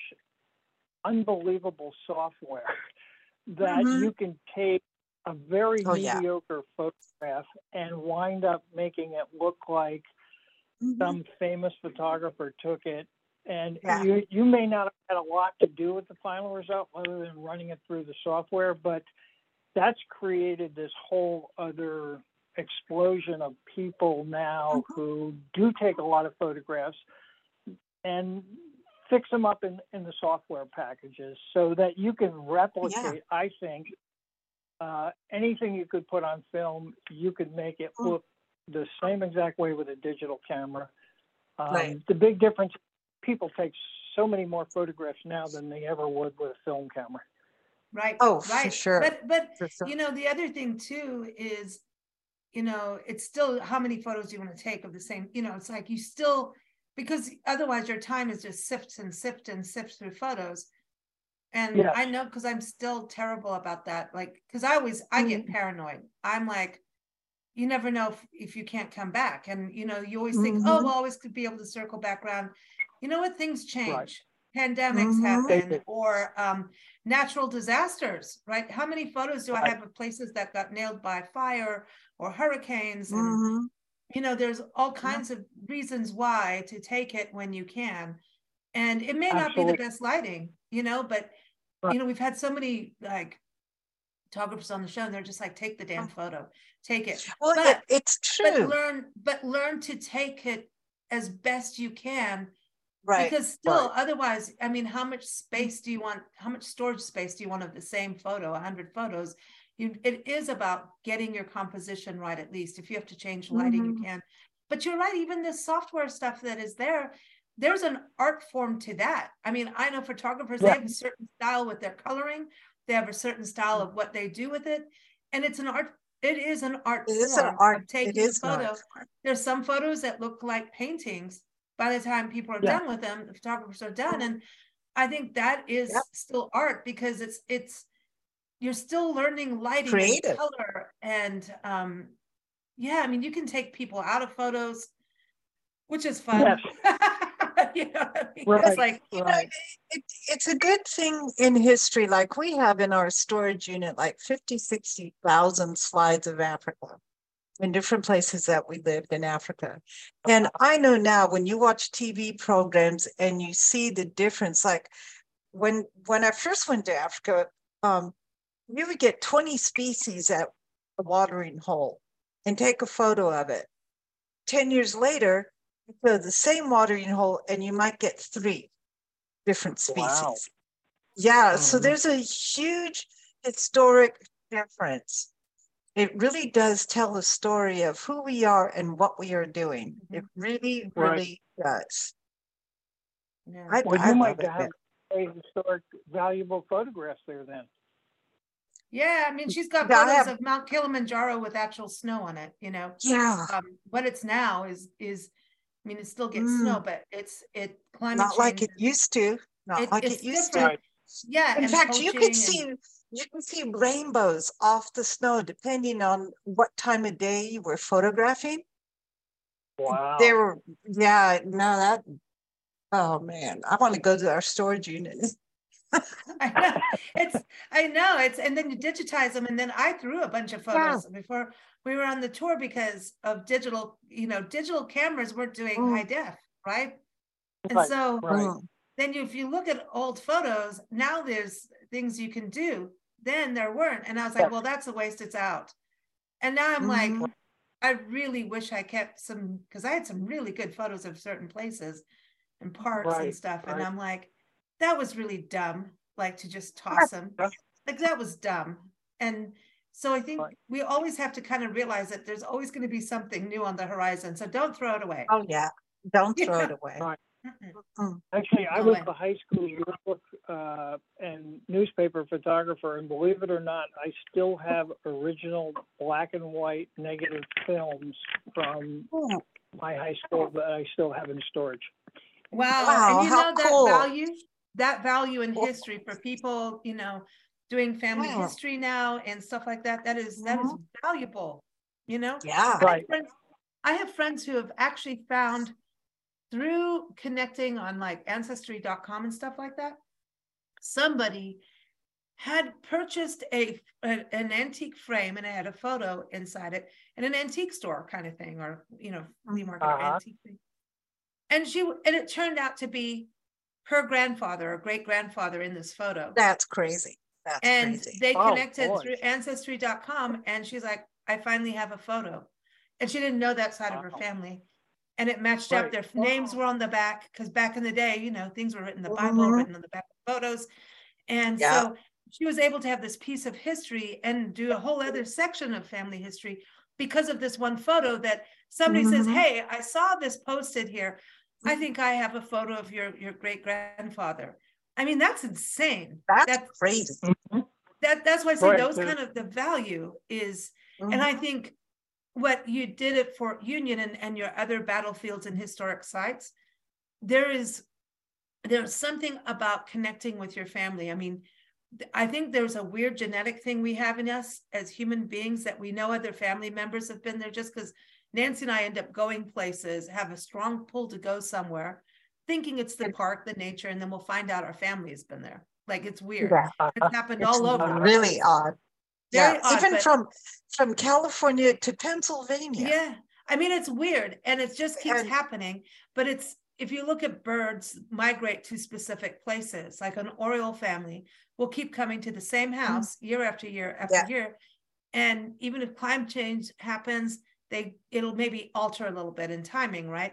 S3: unbelievable software that mm-hmm. you can take a very oh, mediocre yeah. photograph and wind up making it look like mm-hmm. some famous photographer took it. And yeah. you, you may not have had a lot to do with the final result other than running it through the software, but that's created this whole other explosion of people now mm-hmm. who do take a lot of photographs and fix them up in, in the software packages so that you can replicate, yeah. I think, uh, anything you could put on film, you could make it mm. look the same exact way with a digital camera. Um, right. The big difference, people take so many more photographs now than they ever would with a film camera.
S1: Right.
S2: Oh,
S1: right.
S2: for sure.
S1: But but sure. you know the other thing too is, you know, it's still how many photos do you want to take of the same. You know, it's like you still because otherwise your time is just sift and sift and sift through photos. And. I know because I'm still terrible about that. Like, because I always I get mm-hmm. paranoid. I'm like, you never know if, if you can't come back. And you know, you always think, mm-hmm. oh, we'll always could be able to circle back around. You know what? Things change. Right pandemics mm-hmm. happen or um, natural disasters, right? How many photos do I have of places that got nailed by fire or hurricanes? Mm-hmm. You know, there's all kinds of reasons why to take it when you can. And it may Absolutely. not be the best lighting, you know, but, right. you know, we've had so many like photographers on the show and they're just like, take the damn photo, take it.
S2: Well, but, it's true.
S1: But learn, but learn to take it as best you can
S2: right
S1: because still right. otherwise i mean how much mm-hmm. space do you want how much storage space do you want of the same photo 100 photos you it is about getting your composition right at least. If you have to change lighting mm-hmm. you can. But you're right even the software stuff that is there there's an art form to that. I mean i know photographers yeah. they have a certain style with their coloring. They have a certain style of what they do with it. And it's an art it is an art
S2: it is an art
S1: taking it is photo there's some photos that look like paintings. By the time people are yeah. done with them the photographers are done. And i think that is yep. still art because it's it's you're still learning lighting Creative. and color and um yeah i mean you can take people out of photos which is fun yes. you know I mean? right. it's like
S2: right. know, it, it's a good thing in history like we have in our storage unit like 50 60,000 slides of africa in different places that we lived in Africa. And I know now when you watch TV programs and you see the difference, like when when I first went to Africa, um, you would get 20 species at a watering hole and take a photo of it. 10 years later, you go the same watering hole and you might get three different species. Wow. Yeah, mm-hmm. so there's a huge historic difference it really does tell a story of who we are and what we are doing. It mm-hmm. really, really does.
S3: Yeah. I, well, I you might have a historic, valuable photographs there then.
S1: Yeah, I mean, she's got photos have, of Mount Kilimanjaro with actual snow on it. You know.
S2: Yeah.
S1: Um, what it's now is is, I mean, it still gets mm. snow, but it's it climate. Not
S2: like it used to. Not it, like it used different. to.
S1: Yeah.
S2: In fact, you could see you can see rainbows off the snow depending on what time of day you were photographing.
S3: Wow.
S2: They were, yeah, no, that, oh man, I want to go to our storage unit.
S1: I know it's I know it's and then you digitize them and then I threw a bunch of photos yeah. before we were on the tour because of digital you know digital cameras weren't doing mm. high def right and right. so right. then you, if you look at old photos now there's things you can do then there weren't. And I was like, well, that's a waste. It's out. And now I'm mm-hmm. like, I really wish I kept some because I had some really good photos of certain places and parks right, and stuff. Right. And I'm like, that was really dumb, like to just toss them. Like that was dumb. And so I think we always have to kind of realize that there's always going to be something new on the horizon. So don't throw it away.
S2: Oh yeah, don't throw it away.
S3: Right. Actually, I was a high school yearbook uh, and newspaper photographer, and believe it or not, I still have original black and white negative films from oh. my high school that I still have in storage.
S1: Wow! wow and you know that cool. value, that value in history for people, you know, doing family wow. history now and stuff like that. That is, that is mm-hmm. valuable. You know.
S2: Yeah.
S1: Right. I have, friends, I have friends who have actually found through connecting on like ancestry.com and stuff like that, somebody had purchased a, a, an antique frame and it had a photo inside it in an antique store kind of thing or you know flea market uh-huh. antique thing and she and it turned out to be her grandfather or great grandfather in this photo
S2: that's crazy that's
S1: and
S2: crazy.
S1: they oh, connected through ancestry.com and she's like i finally have a photo and she didn't know that side of her family and it matched right. up. Their names were on the back because back in the day, you know, things were written in the Bible, mm-hmm. written on the back of photos. And yeah. so she was able to have this piece of history and do a whole other section of family history because of this one photo that somebody mm-hmm. says, Hey, I saw this posted here. I mm-hmm. think I have a photo of your, your great grandfather. I mean, that's insane.
S2: That's, that's crazy.
S1: That, that's why I say right. those kind of the value is, mm-hmm. and I think what you did at Fort Union and, and your other battlefields and historic sites, there is there's something about connecting with your family. I mean, I think there's a weird genetic thing we have in us as human beings that we know other family members have been there just because Nancy and I end up going places, have a strong pull to go somewhere, thinking it's the park, the nature, and then we'll find out our family has been there. Like it's weird. Yeah. It's happened it's all over.
S2: Really odd. Very yeah, odd, even but, from from California to Pennsylvania.
S1: Yeah, I mean it's weird, and it just keeps and, happening. But it's if you look at birds migrate to specific places, like an Oriole family will keep coming to the same mm-hmm. house year after year after yeah. year, and even if climate change happens, they it'll maybe alter a little bit in timing, right?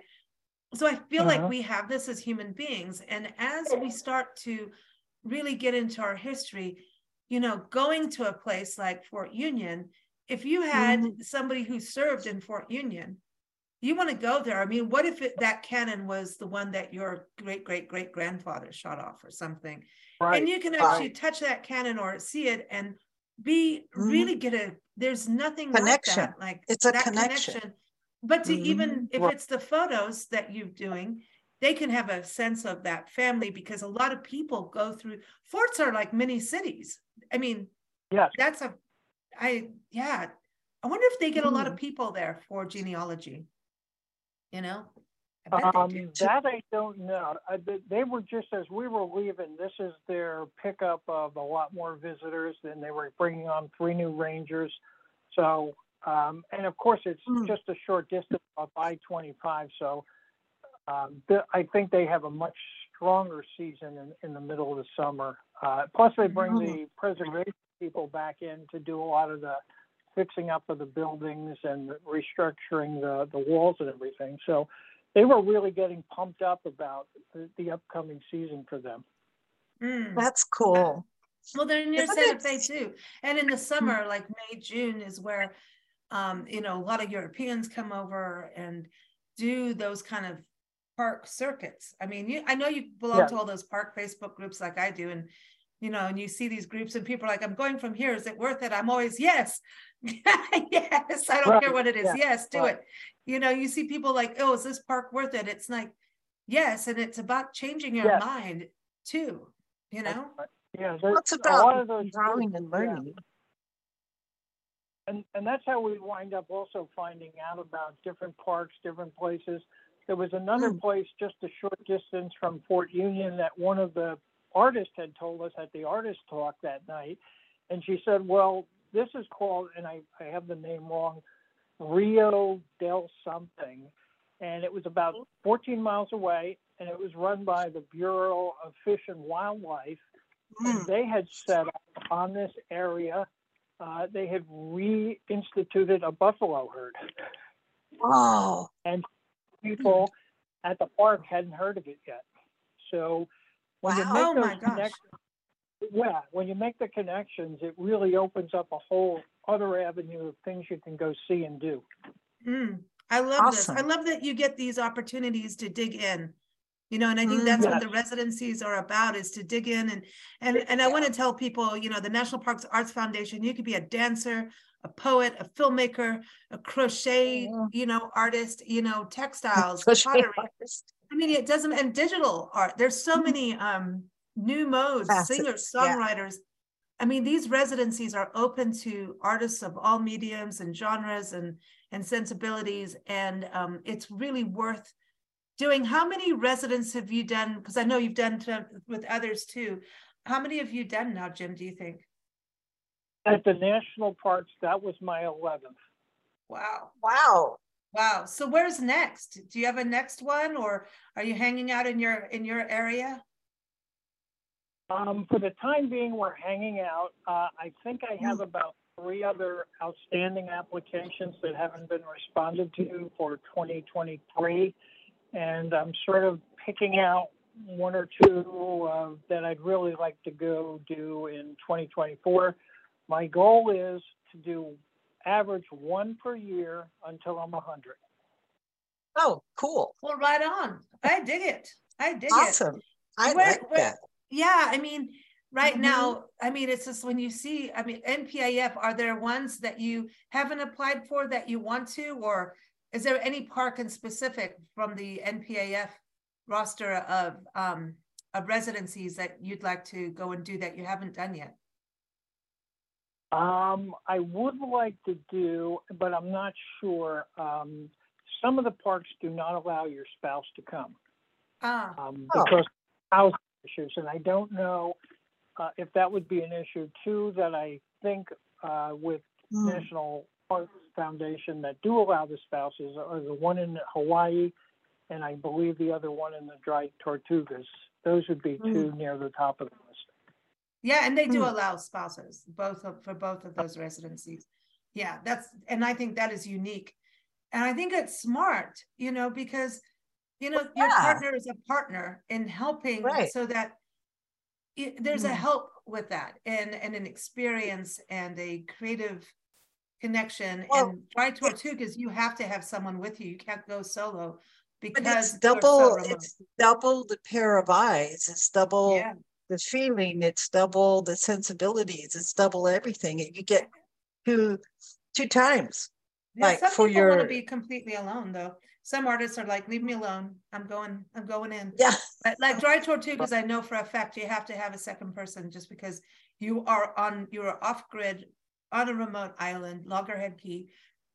S1: So I feel uh-huh. like we have this as human beings, and as we start to really get into our history you know, going to a place like Fort Union, if you had mm-hmm. somebody who served in Fort Union, you want to go there. I mean, what if it, that cannon was the one that your great great great grandfather shot off or something? Right. And you can actually right. touch that cannon or see it and be mm-hmm. really get a there's nothing connection. Like, that, like
S2: it's a connection. connection.
S1: But to mm-hmm. even if it's the photos that you're doing, they can have a sense of that family because a lot of people go through forts are like mini cities I mean,
S3: yeah,
S1: that's a, I, yeah. I wonder if they get a lot of hmm. people there for genealogy, you know?
S3: Um, that I don't know. I, they were just as we were leaving. This is their pickup of a lot more visitors, and they were bringing on three new rangers. So, um, and of course, it's mm. just a short distance off I-25. So, um, I think they have a much stronger season in, in the middle of the summer. Uh, plus, they bring mm-hmm. the preservation people back in to do a lot of the fixing up of the buildings and restructuring the, the walls and everything. So they were really getting pumped up about the, the upcoming season for them.
S2: Mm. That's cool.
S1: Well, they're near Santa Fe too. And in the summer, like May, June, is where, um, you know, a lot of Europeans come over and do those kind of park circuits. I mean, you, I know you belong yeah. to all those park Facebook groups like I do, and you know, and you see these groups, and people are like, "I'm going from here. Is it worth it?" I'm always, "Yes, yes. I don't right. care what it is. Yeah. Yes, do right. it." You know, you see people like, "Oh, is this park worth it?" It's like, yes, and it's about changing your mind too. You know.
S3: Yeah,
S2: it's about growing and learning. Yeah
S3: and and that's how we wind up also finding out about different parks, different places. There was another mm. place just a short distance from Fort Union that one of the artists had told us at the artist talk that night. And she said, Well, this is called, and I, I have the name wrong, Rio del something. And it was about 14 miles away, and it was run by the Bureau of Fish and Wildlife. Mm. And they had set up on this area, uh, they had reinstituted a buffalo herd.
S2: Wow!
S3: And people at the park hadn't heard of it yet. So when wow. you make oh those connections, yeah, when you make the connections, it really opens up a whole other avenue of things you can go see and do.
S1: Mm, I love awesome. this. I love that you get these opportunities to dig in. You know, and I think that's yes. what the residencies are about is to dig in and and and I want to tell people, you know, the National Parks Arts Foundation, you could be a dancer, a poet, a filmmaker, a crochet, you know, artist, you know, textiles, pottery. I mean, it doesn't and digital art. There's so mm-hmm. many um new modes, Facets, singers, songwriters. Yeah. I mean, these residencies are open to artists of all mediums and genres and and sensibilities, and um, it's really worth doing. How many residents have you done? Because I know you've done to, with others too. How many have you done now, Jim? Do you think?
S3: At the national parks, that was my 11th.
S1: Wow!
S2: Wow!
S1: Wow! So where's next? Do you have a next one, or are you hanging out in your in your area?
S3: Um, for the time being, we're hanging out. Uh, I think I have about three other outstanding applications that haven't been responded to for 2023. And I'm sort of picking out one or two uh, that I'd really like to go do in 2024. My goal is to do average one per year until I'm 100.
S2: Oh, cool.
S1: Well, right on. I dig it. I dig
S2: awesome. it. Awesome. I where, like where, that
S1: yeah i mean right mm-hmm. now i mean it's just when you see i mean npaf are there ones that you haven't applied for that you want to or is there any park in specific from the npaf roster of um of residencies that you'd like to go and do that you haven't done yet
S3: um i would like to do but i'm not sure um some of the parks do not allow your spouse to come
S1: ah.
S3: um, because oh issues. And I don't know uh, if that would be an issue too, that I think uh, with mm. National Park Foundation that do allow the spouses are the one in Hawaii and I believe the other one in the Dry Tortugas. Those would be mm. two near the top of the list.
S1: Yeah, and they do mm. allow spouses both of, for both of those residencies. Yeah, that's and I think that is unique. And I think it's smart, you know, because you know your partner is a partner in helping right. so that it, there's mm. a help with that and and an experience and a creative connection well, and Dry because you have to have someone with you you can't go solo because
S2: it's double so it's double the pair of eyes it's double yeah. the feeling it's double the sensibilities it's double everything you get two two times
S1: yeah, like some for people your want to be completely alone though some artists are like, leave me alone. I'm going, I'm going in.
S2: Yeah.
S1: But like Dry Tortugas, I know for a fact you have to have a second person just because you are on, you're off grid on a remote island, Loggerhead Key,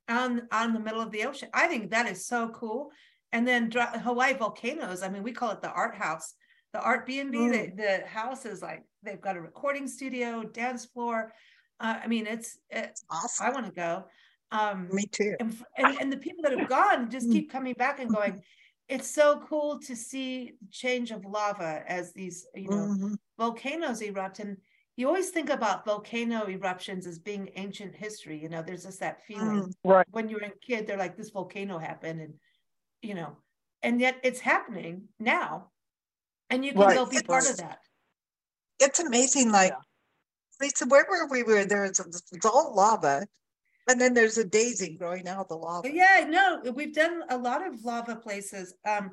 S1: on, on the middle of the ocean. I think that is so cool. And then Hawaii volcanoes. I mean, we call it the art house, the art B and B. Mm. The house is like they've got a recording studio, dance floor. Uh, I mean, it's it's awesome. I want to go.
S2: Um, Me too.
S1: And, and, and the people that have gone just keep coming back and going, it's so cool to see change of lava as these, you know, mm-hmm. volcanoes erupt. And you always think about volcano eruptions as being ancient history. You know, there's just that feeling. Mm,
S3: right.
S1: When you're a kid, they're like, this volcano happened. And, you know, and yet it's happening now. And you can right. go be part of that.
S2: It's amazing. Like, yeah. Lisa, where were we? Were there? It's all lava and then there's a daisy growing out of the lava.
S1: Yeah, no, we've done a lot of lava places. Um,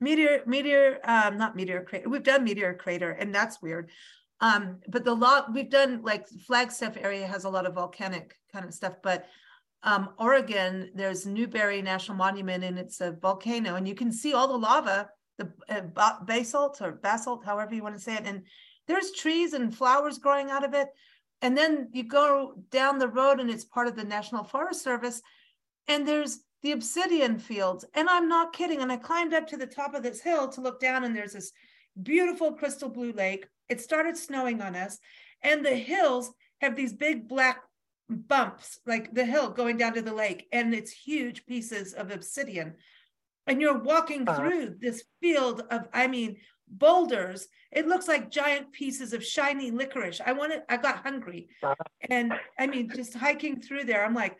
S1: meteor, meteor, um, not meteor crater. We've done meteor crater, and that's weird. Um, but the lot we've done like Flagstaff area has a lot of volcanic kind of stuff, but um, Oregon, there's Newberry National Monument, and it's a volcano, and you can see all the lava, the uh, basalt or basalt, however you want to say it, and there's trees and flowers growing out of it. And then you go down the road and it's part of the National Forest Service. And there's the obsidian fields. And I'm not kidding. And I climbed up to the top of this hill to look down, and there's this beautiful crystal blue lake. It started snowing on us. And the hills have these big black bumps, like the hill going down to the lake. And it's huge pieces of obsidian. And you're walking uh-huh. through this field of, I mean, boulders. It looks like giant pieces of shiny licorice. I wanted, I got hungry. And I mean, just hiking through there, I'm like,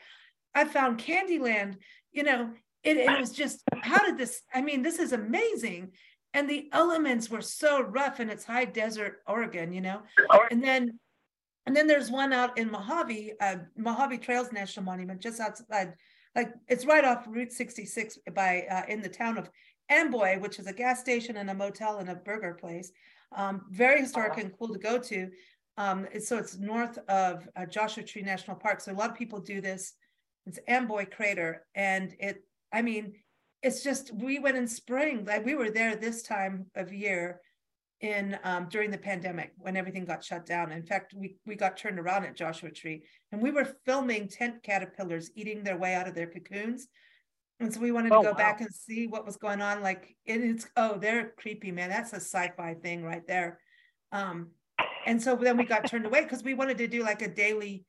S1: I found Candyland, you know, it, it was just, how did this, I mean, this is amazing. and the elements were so rough and it's high desert Oregon, you know. And then and then there's one out in Mojave, uh, Mojave Trails National Monument, just outside, like it's right off Route 66 by uh, in the town of Amboy, which is a gas station and a motel and a burger place. Um, very historic and cool to go to. Um, so it's north of uh, Joshua Tree National Park. So a lot of people do this. It's Amboy Crater, and it. I mean, it's just we went in spring. Like we were there this time of year, in um, during the pandemic when everything got shut down. In fact, we we got turned around at Joshua Tree, and we were filming tent caterpillars eating their way out of their cocoons. And so we wanted to oh, go wow. back and see what was going on. Like it's oh, they're creepy, man. That's a sci-fi thing right there. Um, and so then we got turned away because we wanted to do like a daily,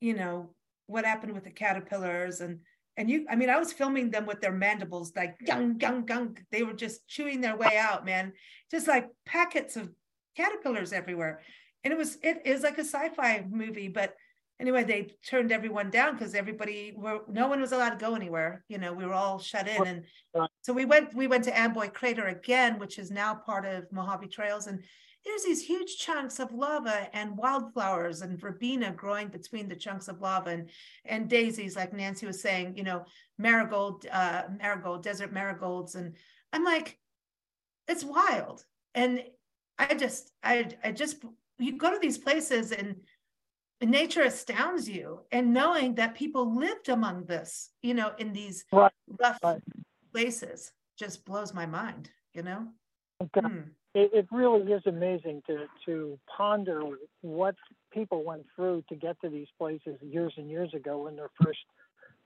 S1: you know, what happened with the caterpillars and and you i mean i was filming them with their mandibles like gung gung gung they were just chewing their way out man just like packets of caterpillars everywhere and it was it is like a sci-fi movie but anyway they turned everyone down because everybody were no one was allowed to go anywhere you know we were all shut in and so we went we went to amboy crater again which is now part of mojave trails and there's these huge chunks of lava and wildflowers and verbena growing between the chunks of lava and, and daisies, like Nancy was saying, you know, marigold, uh, marigold, desert marigolds. And I'm like, it's wild. And I just, I, I just, you go to these places and nature astounds you and knowing that people lived among this, you know, in these right. rough right. places just blows my mind, you know?
S3: Okay. Hmm it, it really is amazing to to ponder what people went through to get to these places years and years ago when they're first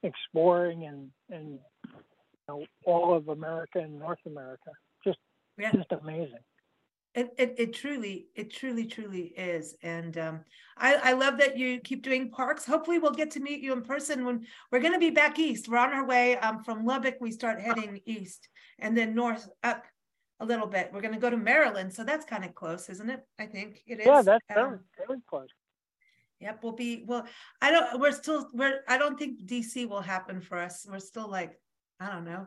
S3: exploring and and you know, all of America and North America. Just yeah. just amazing.
S1: It, it, it truly it truly truly is and um, I, I love that you keep doing parks hopefully we'll get to meet you in person when we're going to be back east we're on our way um, from lubbock we start heading east and then north up a little bit. We're going to go to Maryland, so that's kind of close, isn't it? I think it is.
S3: Yeah, that's um, very, close.
S1: Yep, we'll be well. I don't. We're still. We're. I don't think DC will happen for us. We're still like, I don't know.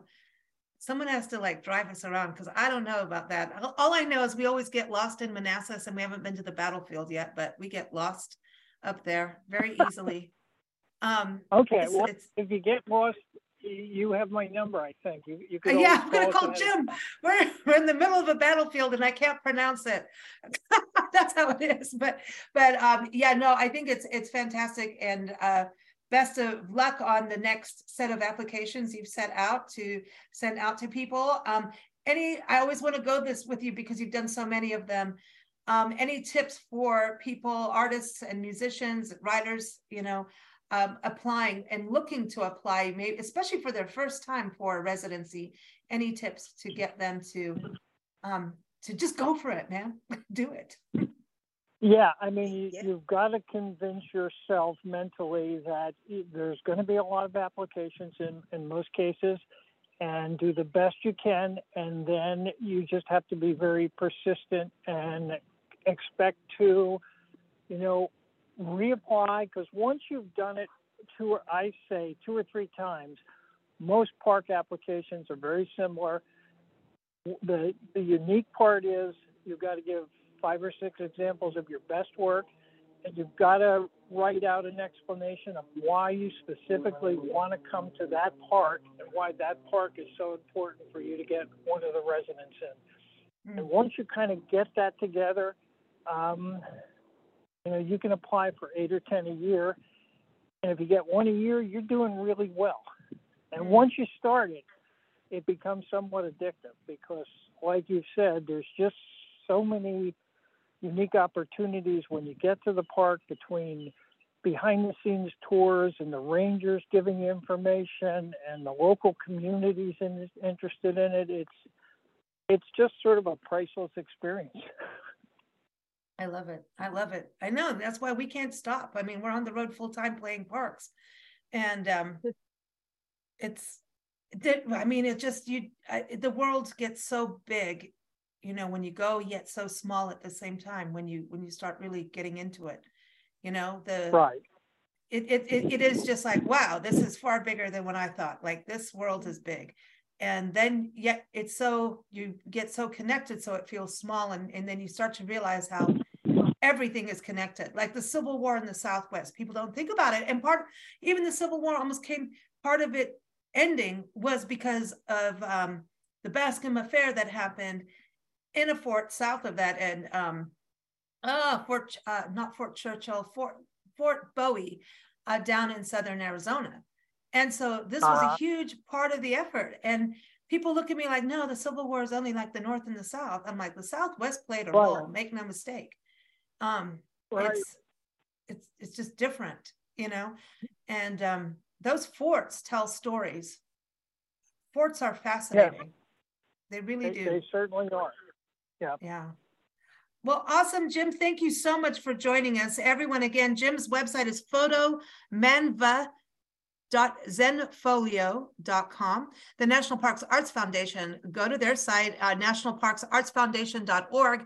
S1: Someone has to like drive us around because I don't know about that. All I know is we always get lost in Manassas, and we haven't been to the battlefield yet, but we get lost up there very easily. Um,
S3: okay, it's, well, it's, if you get lost you have my number, I think. You, you could
S1: yeah, I'm going to call Jim. We're, we're in the middle of a battlefield and I can't pronounce it. That's how it is. But, but um, yeah, no, I think it's, it's fantastic. And uh, best of luck on the next set of applications you've set out to send out to people. Um, any, I always want to go this with you because you've done so many of them. Um, any tips for people, artists and musicians, writers, you know, um, applying and looking to apply, maybe especially for their first time for residency, any tips to get them to um, to just go for it, man, do it.
S3: Yeah, I mean, yeah. you've got to convince yourself mentally that there's going to be a lot of applications in, in most cases and do the best you can. And then you just have to be very persistent and expect to, you know, reapply because once you've done it two, I say two or three times, most park applications are very similar. The the unique part is you've got to give five or six examples of your best work, and you've got to write out an explanation of why you specifically want to come to that park and why that park is so important for you to get one of the residents in. Mm-hmm. And once you kind of get that together, um, you know, you can apply for eight or 10 a year. And if you get one a year, you're doing really well. And mm. once you start it, it becomes somewhat addictive because, like you said, there's just so many unique opportunities when you get to the park between behind the scenes tours and the rangers giving information and the local communities in, interested in it. It's it's just sort of a priceless experience.
S1: I love it. I love it. I know that's why we can't stop. I mean, we're on the road full time playing parks, and um, it's. I mean, it just you. I, the world gets so big, you know, when you go, yet so small at the same time. When you when you start really getting into it, you know the
S3: right.
S1: It, it, it, it is just like wow this is far bigger than what i thought like this world is big and then yet it's so you get so connected so it feels small and, and then you start to realize how everything is connected like the civil war in the southwest people don't think about it and part even the civil war almost came part of it ending was because of um, the bascom affair that happened in a fort south of that and um, uh, fort uh, not fort churchill fort fort bowie uh, down in southern arizona and so this was uh-huh. a huge part of the effort. And people look at me like, no, the Civil War is only like the North and the South. I'm like, the Southwest played a right. role, make no mistake. Um, right. It's it's it's just different, you know. And um, those forts tell stories. Forts are fascinating. Yeah. They really
S3: they,
S1: do.
S3: They certainly are. Yeah.
S1: Yeah. Well, awesome, Jim. Thank you so much for joining us. Everyone, again, Jim's website is photo manva zenfolio.com. The National Parks Arts Foundation, go to their site, uh, nationalparksartsfoundation.org.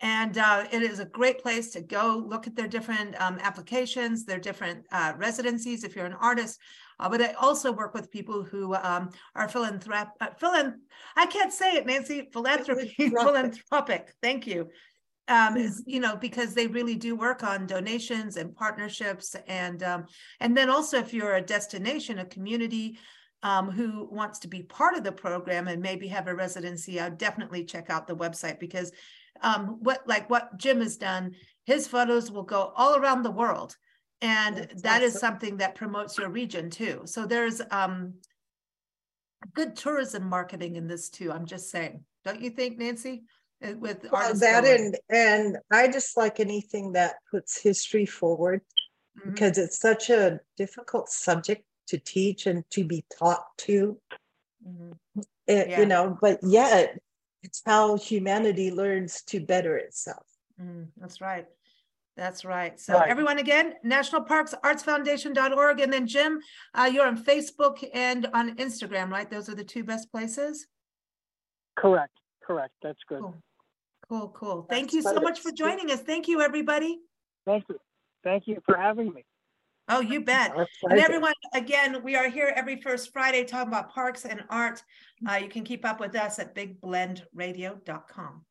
S1: And uh, it is a great place to go look at their different um, applications, their different uh, residencies if you're an artist. Uh, but I also work with people who um, are philanthrop, uh, philan- I can't say it, Nancy, philanthropy, philanthropic. Thank you um, is you know because they really do work on donations and partnerships and um, and then also if you're a destination a community um, who wants to be part of the program and maybe have a residency i would definitely check out the website because um, what like what jim has done his photos will go all around the world and That's that awesome. is something that promotes your region too so there's um, good tourism marketing in this too i'm just saying don't you think nancy uh, with
S2: well, that and and I just like anything that puts history forward mm-hmm. because it's such a difficult subject to teach and to be taught to. Mm-hmm. It, yeah. You know, but yet it's how humanity learns to better itself.
S1: Mm, that's right. That's right. So right. everyone again, National Parks Arts Foundation.org. And then Jim, uh, you're on Facebook and on Instagram, right? Those are the two best places?
S3: Correct. Correct. That's good.
S1: Cool. Cool, cool. Thank you so much for joining us. Thank you, everybody.
S3: Thank you. Thank you for having me.
S1: Oh, you bet. And everyone, again, we are here every first Friday talking about parks and art. Uh, you can keep up with us at bigblendradio.com.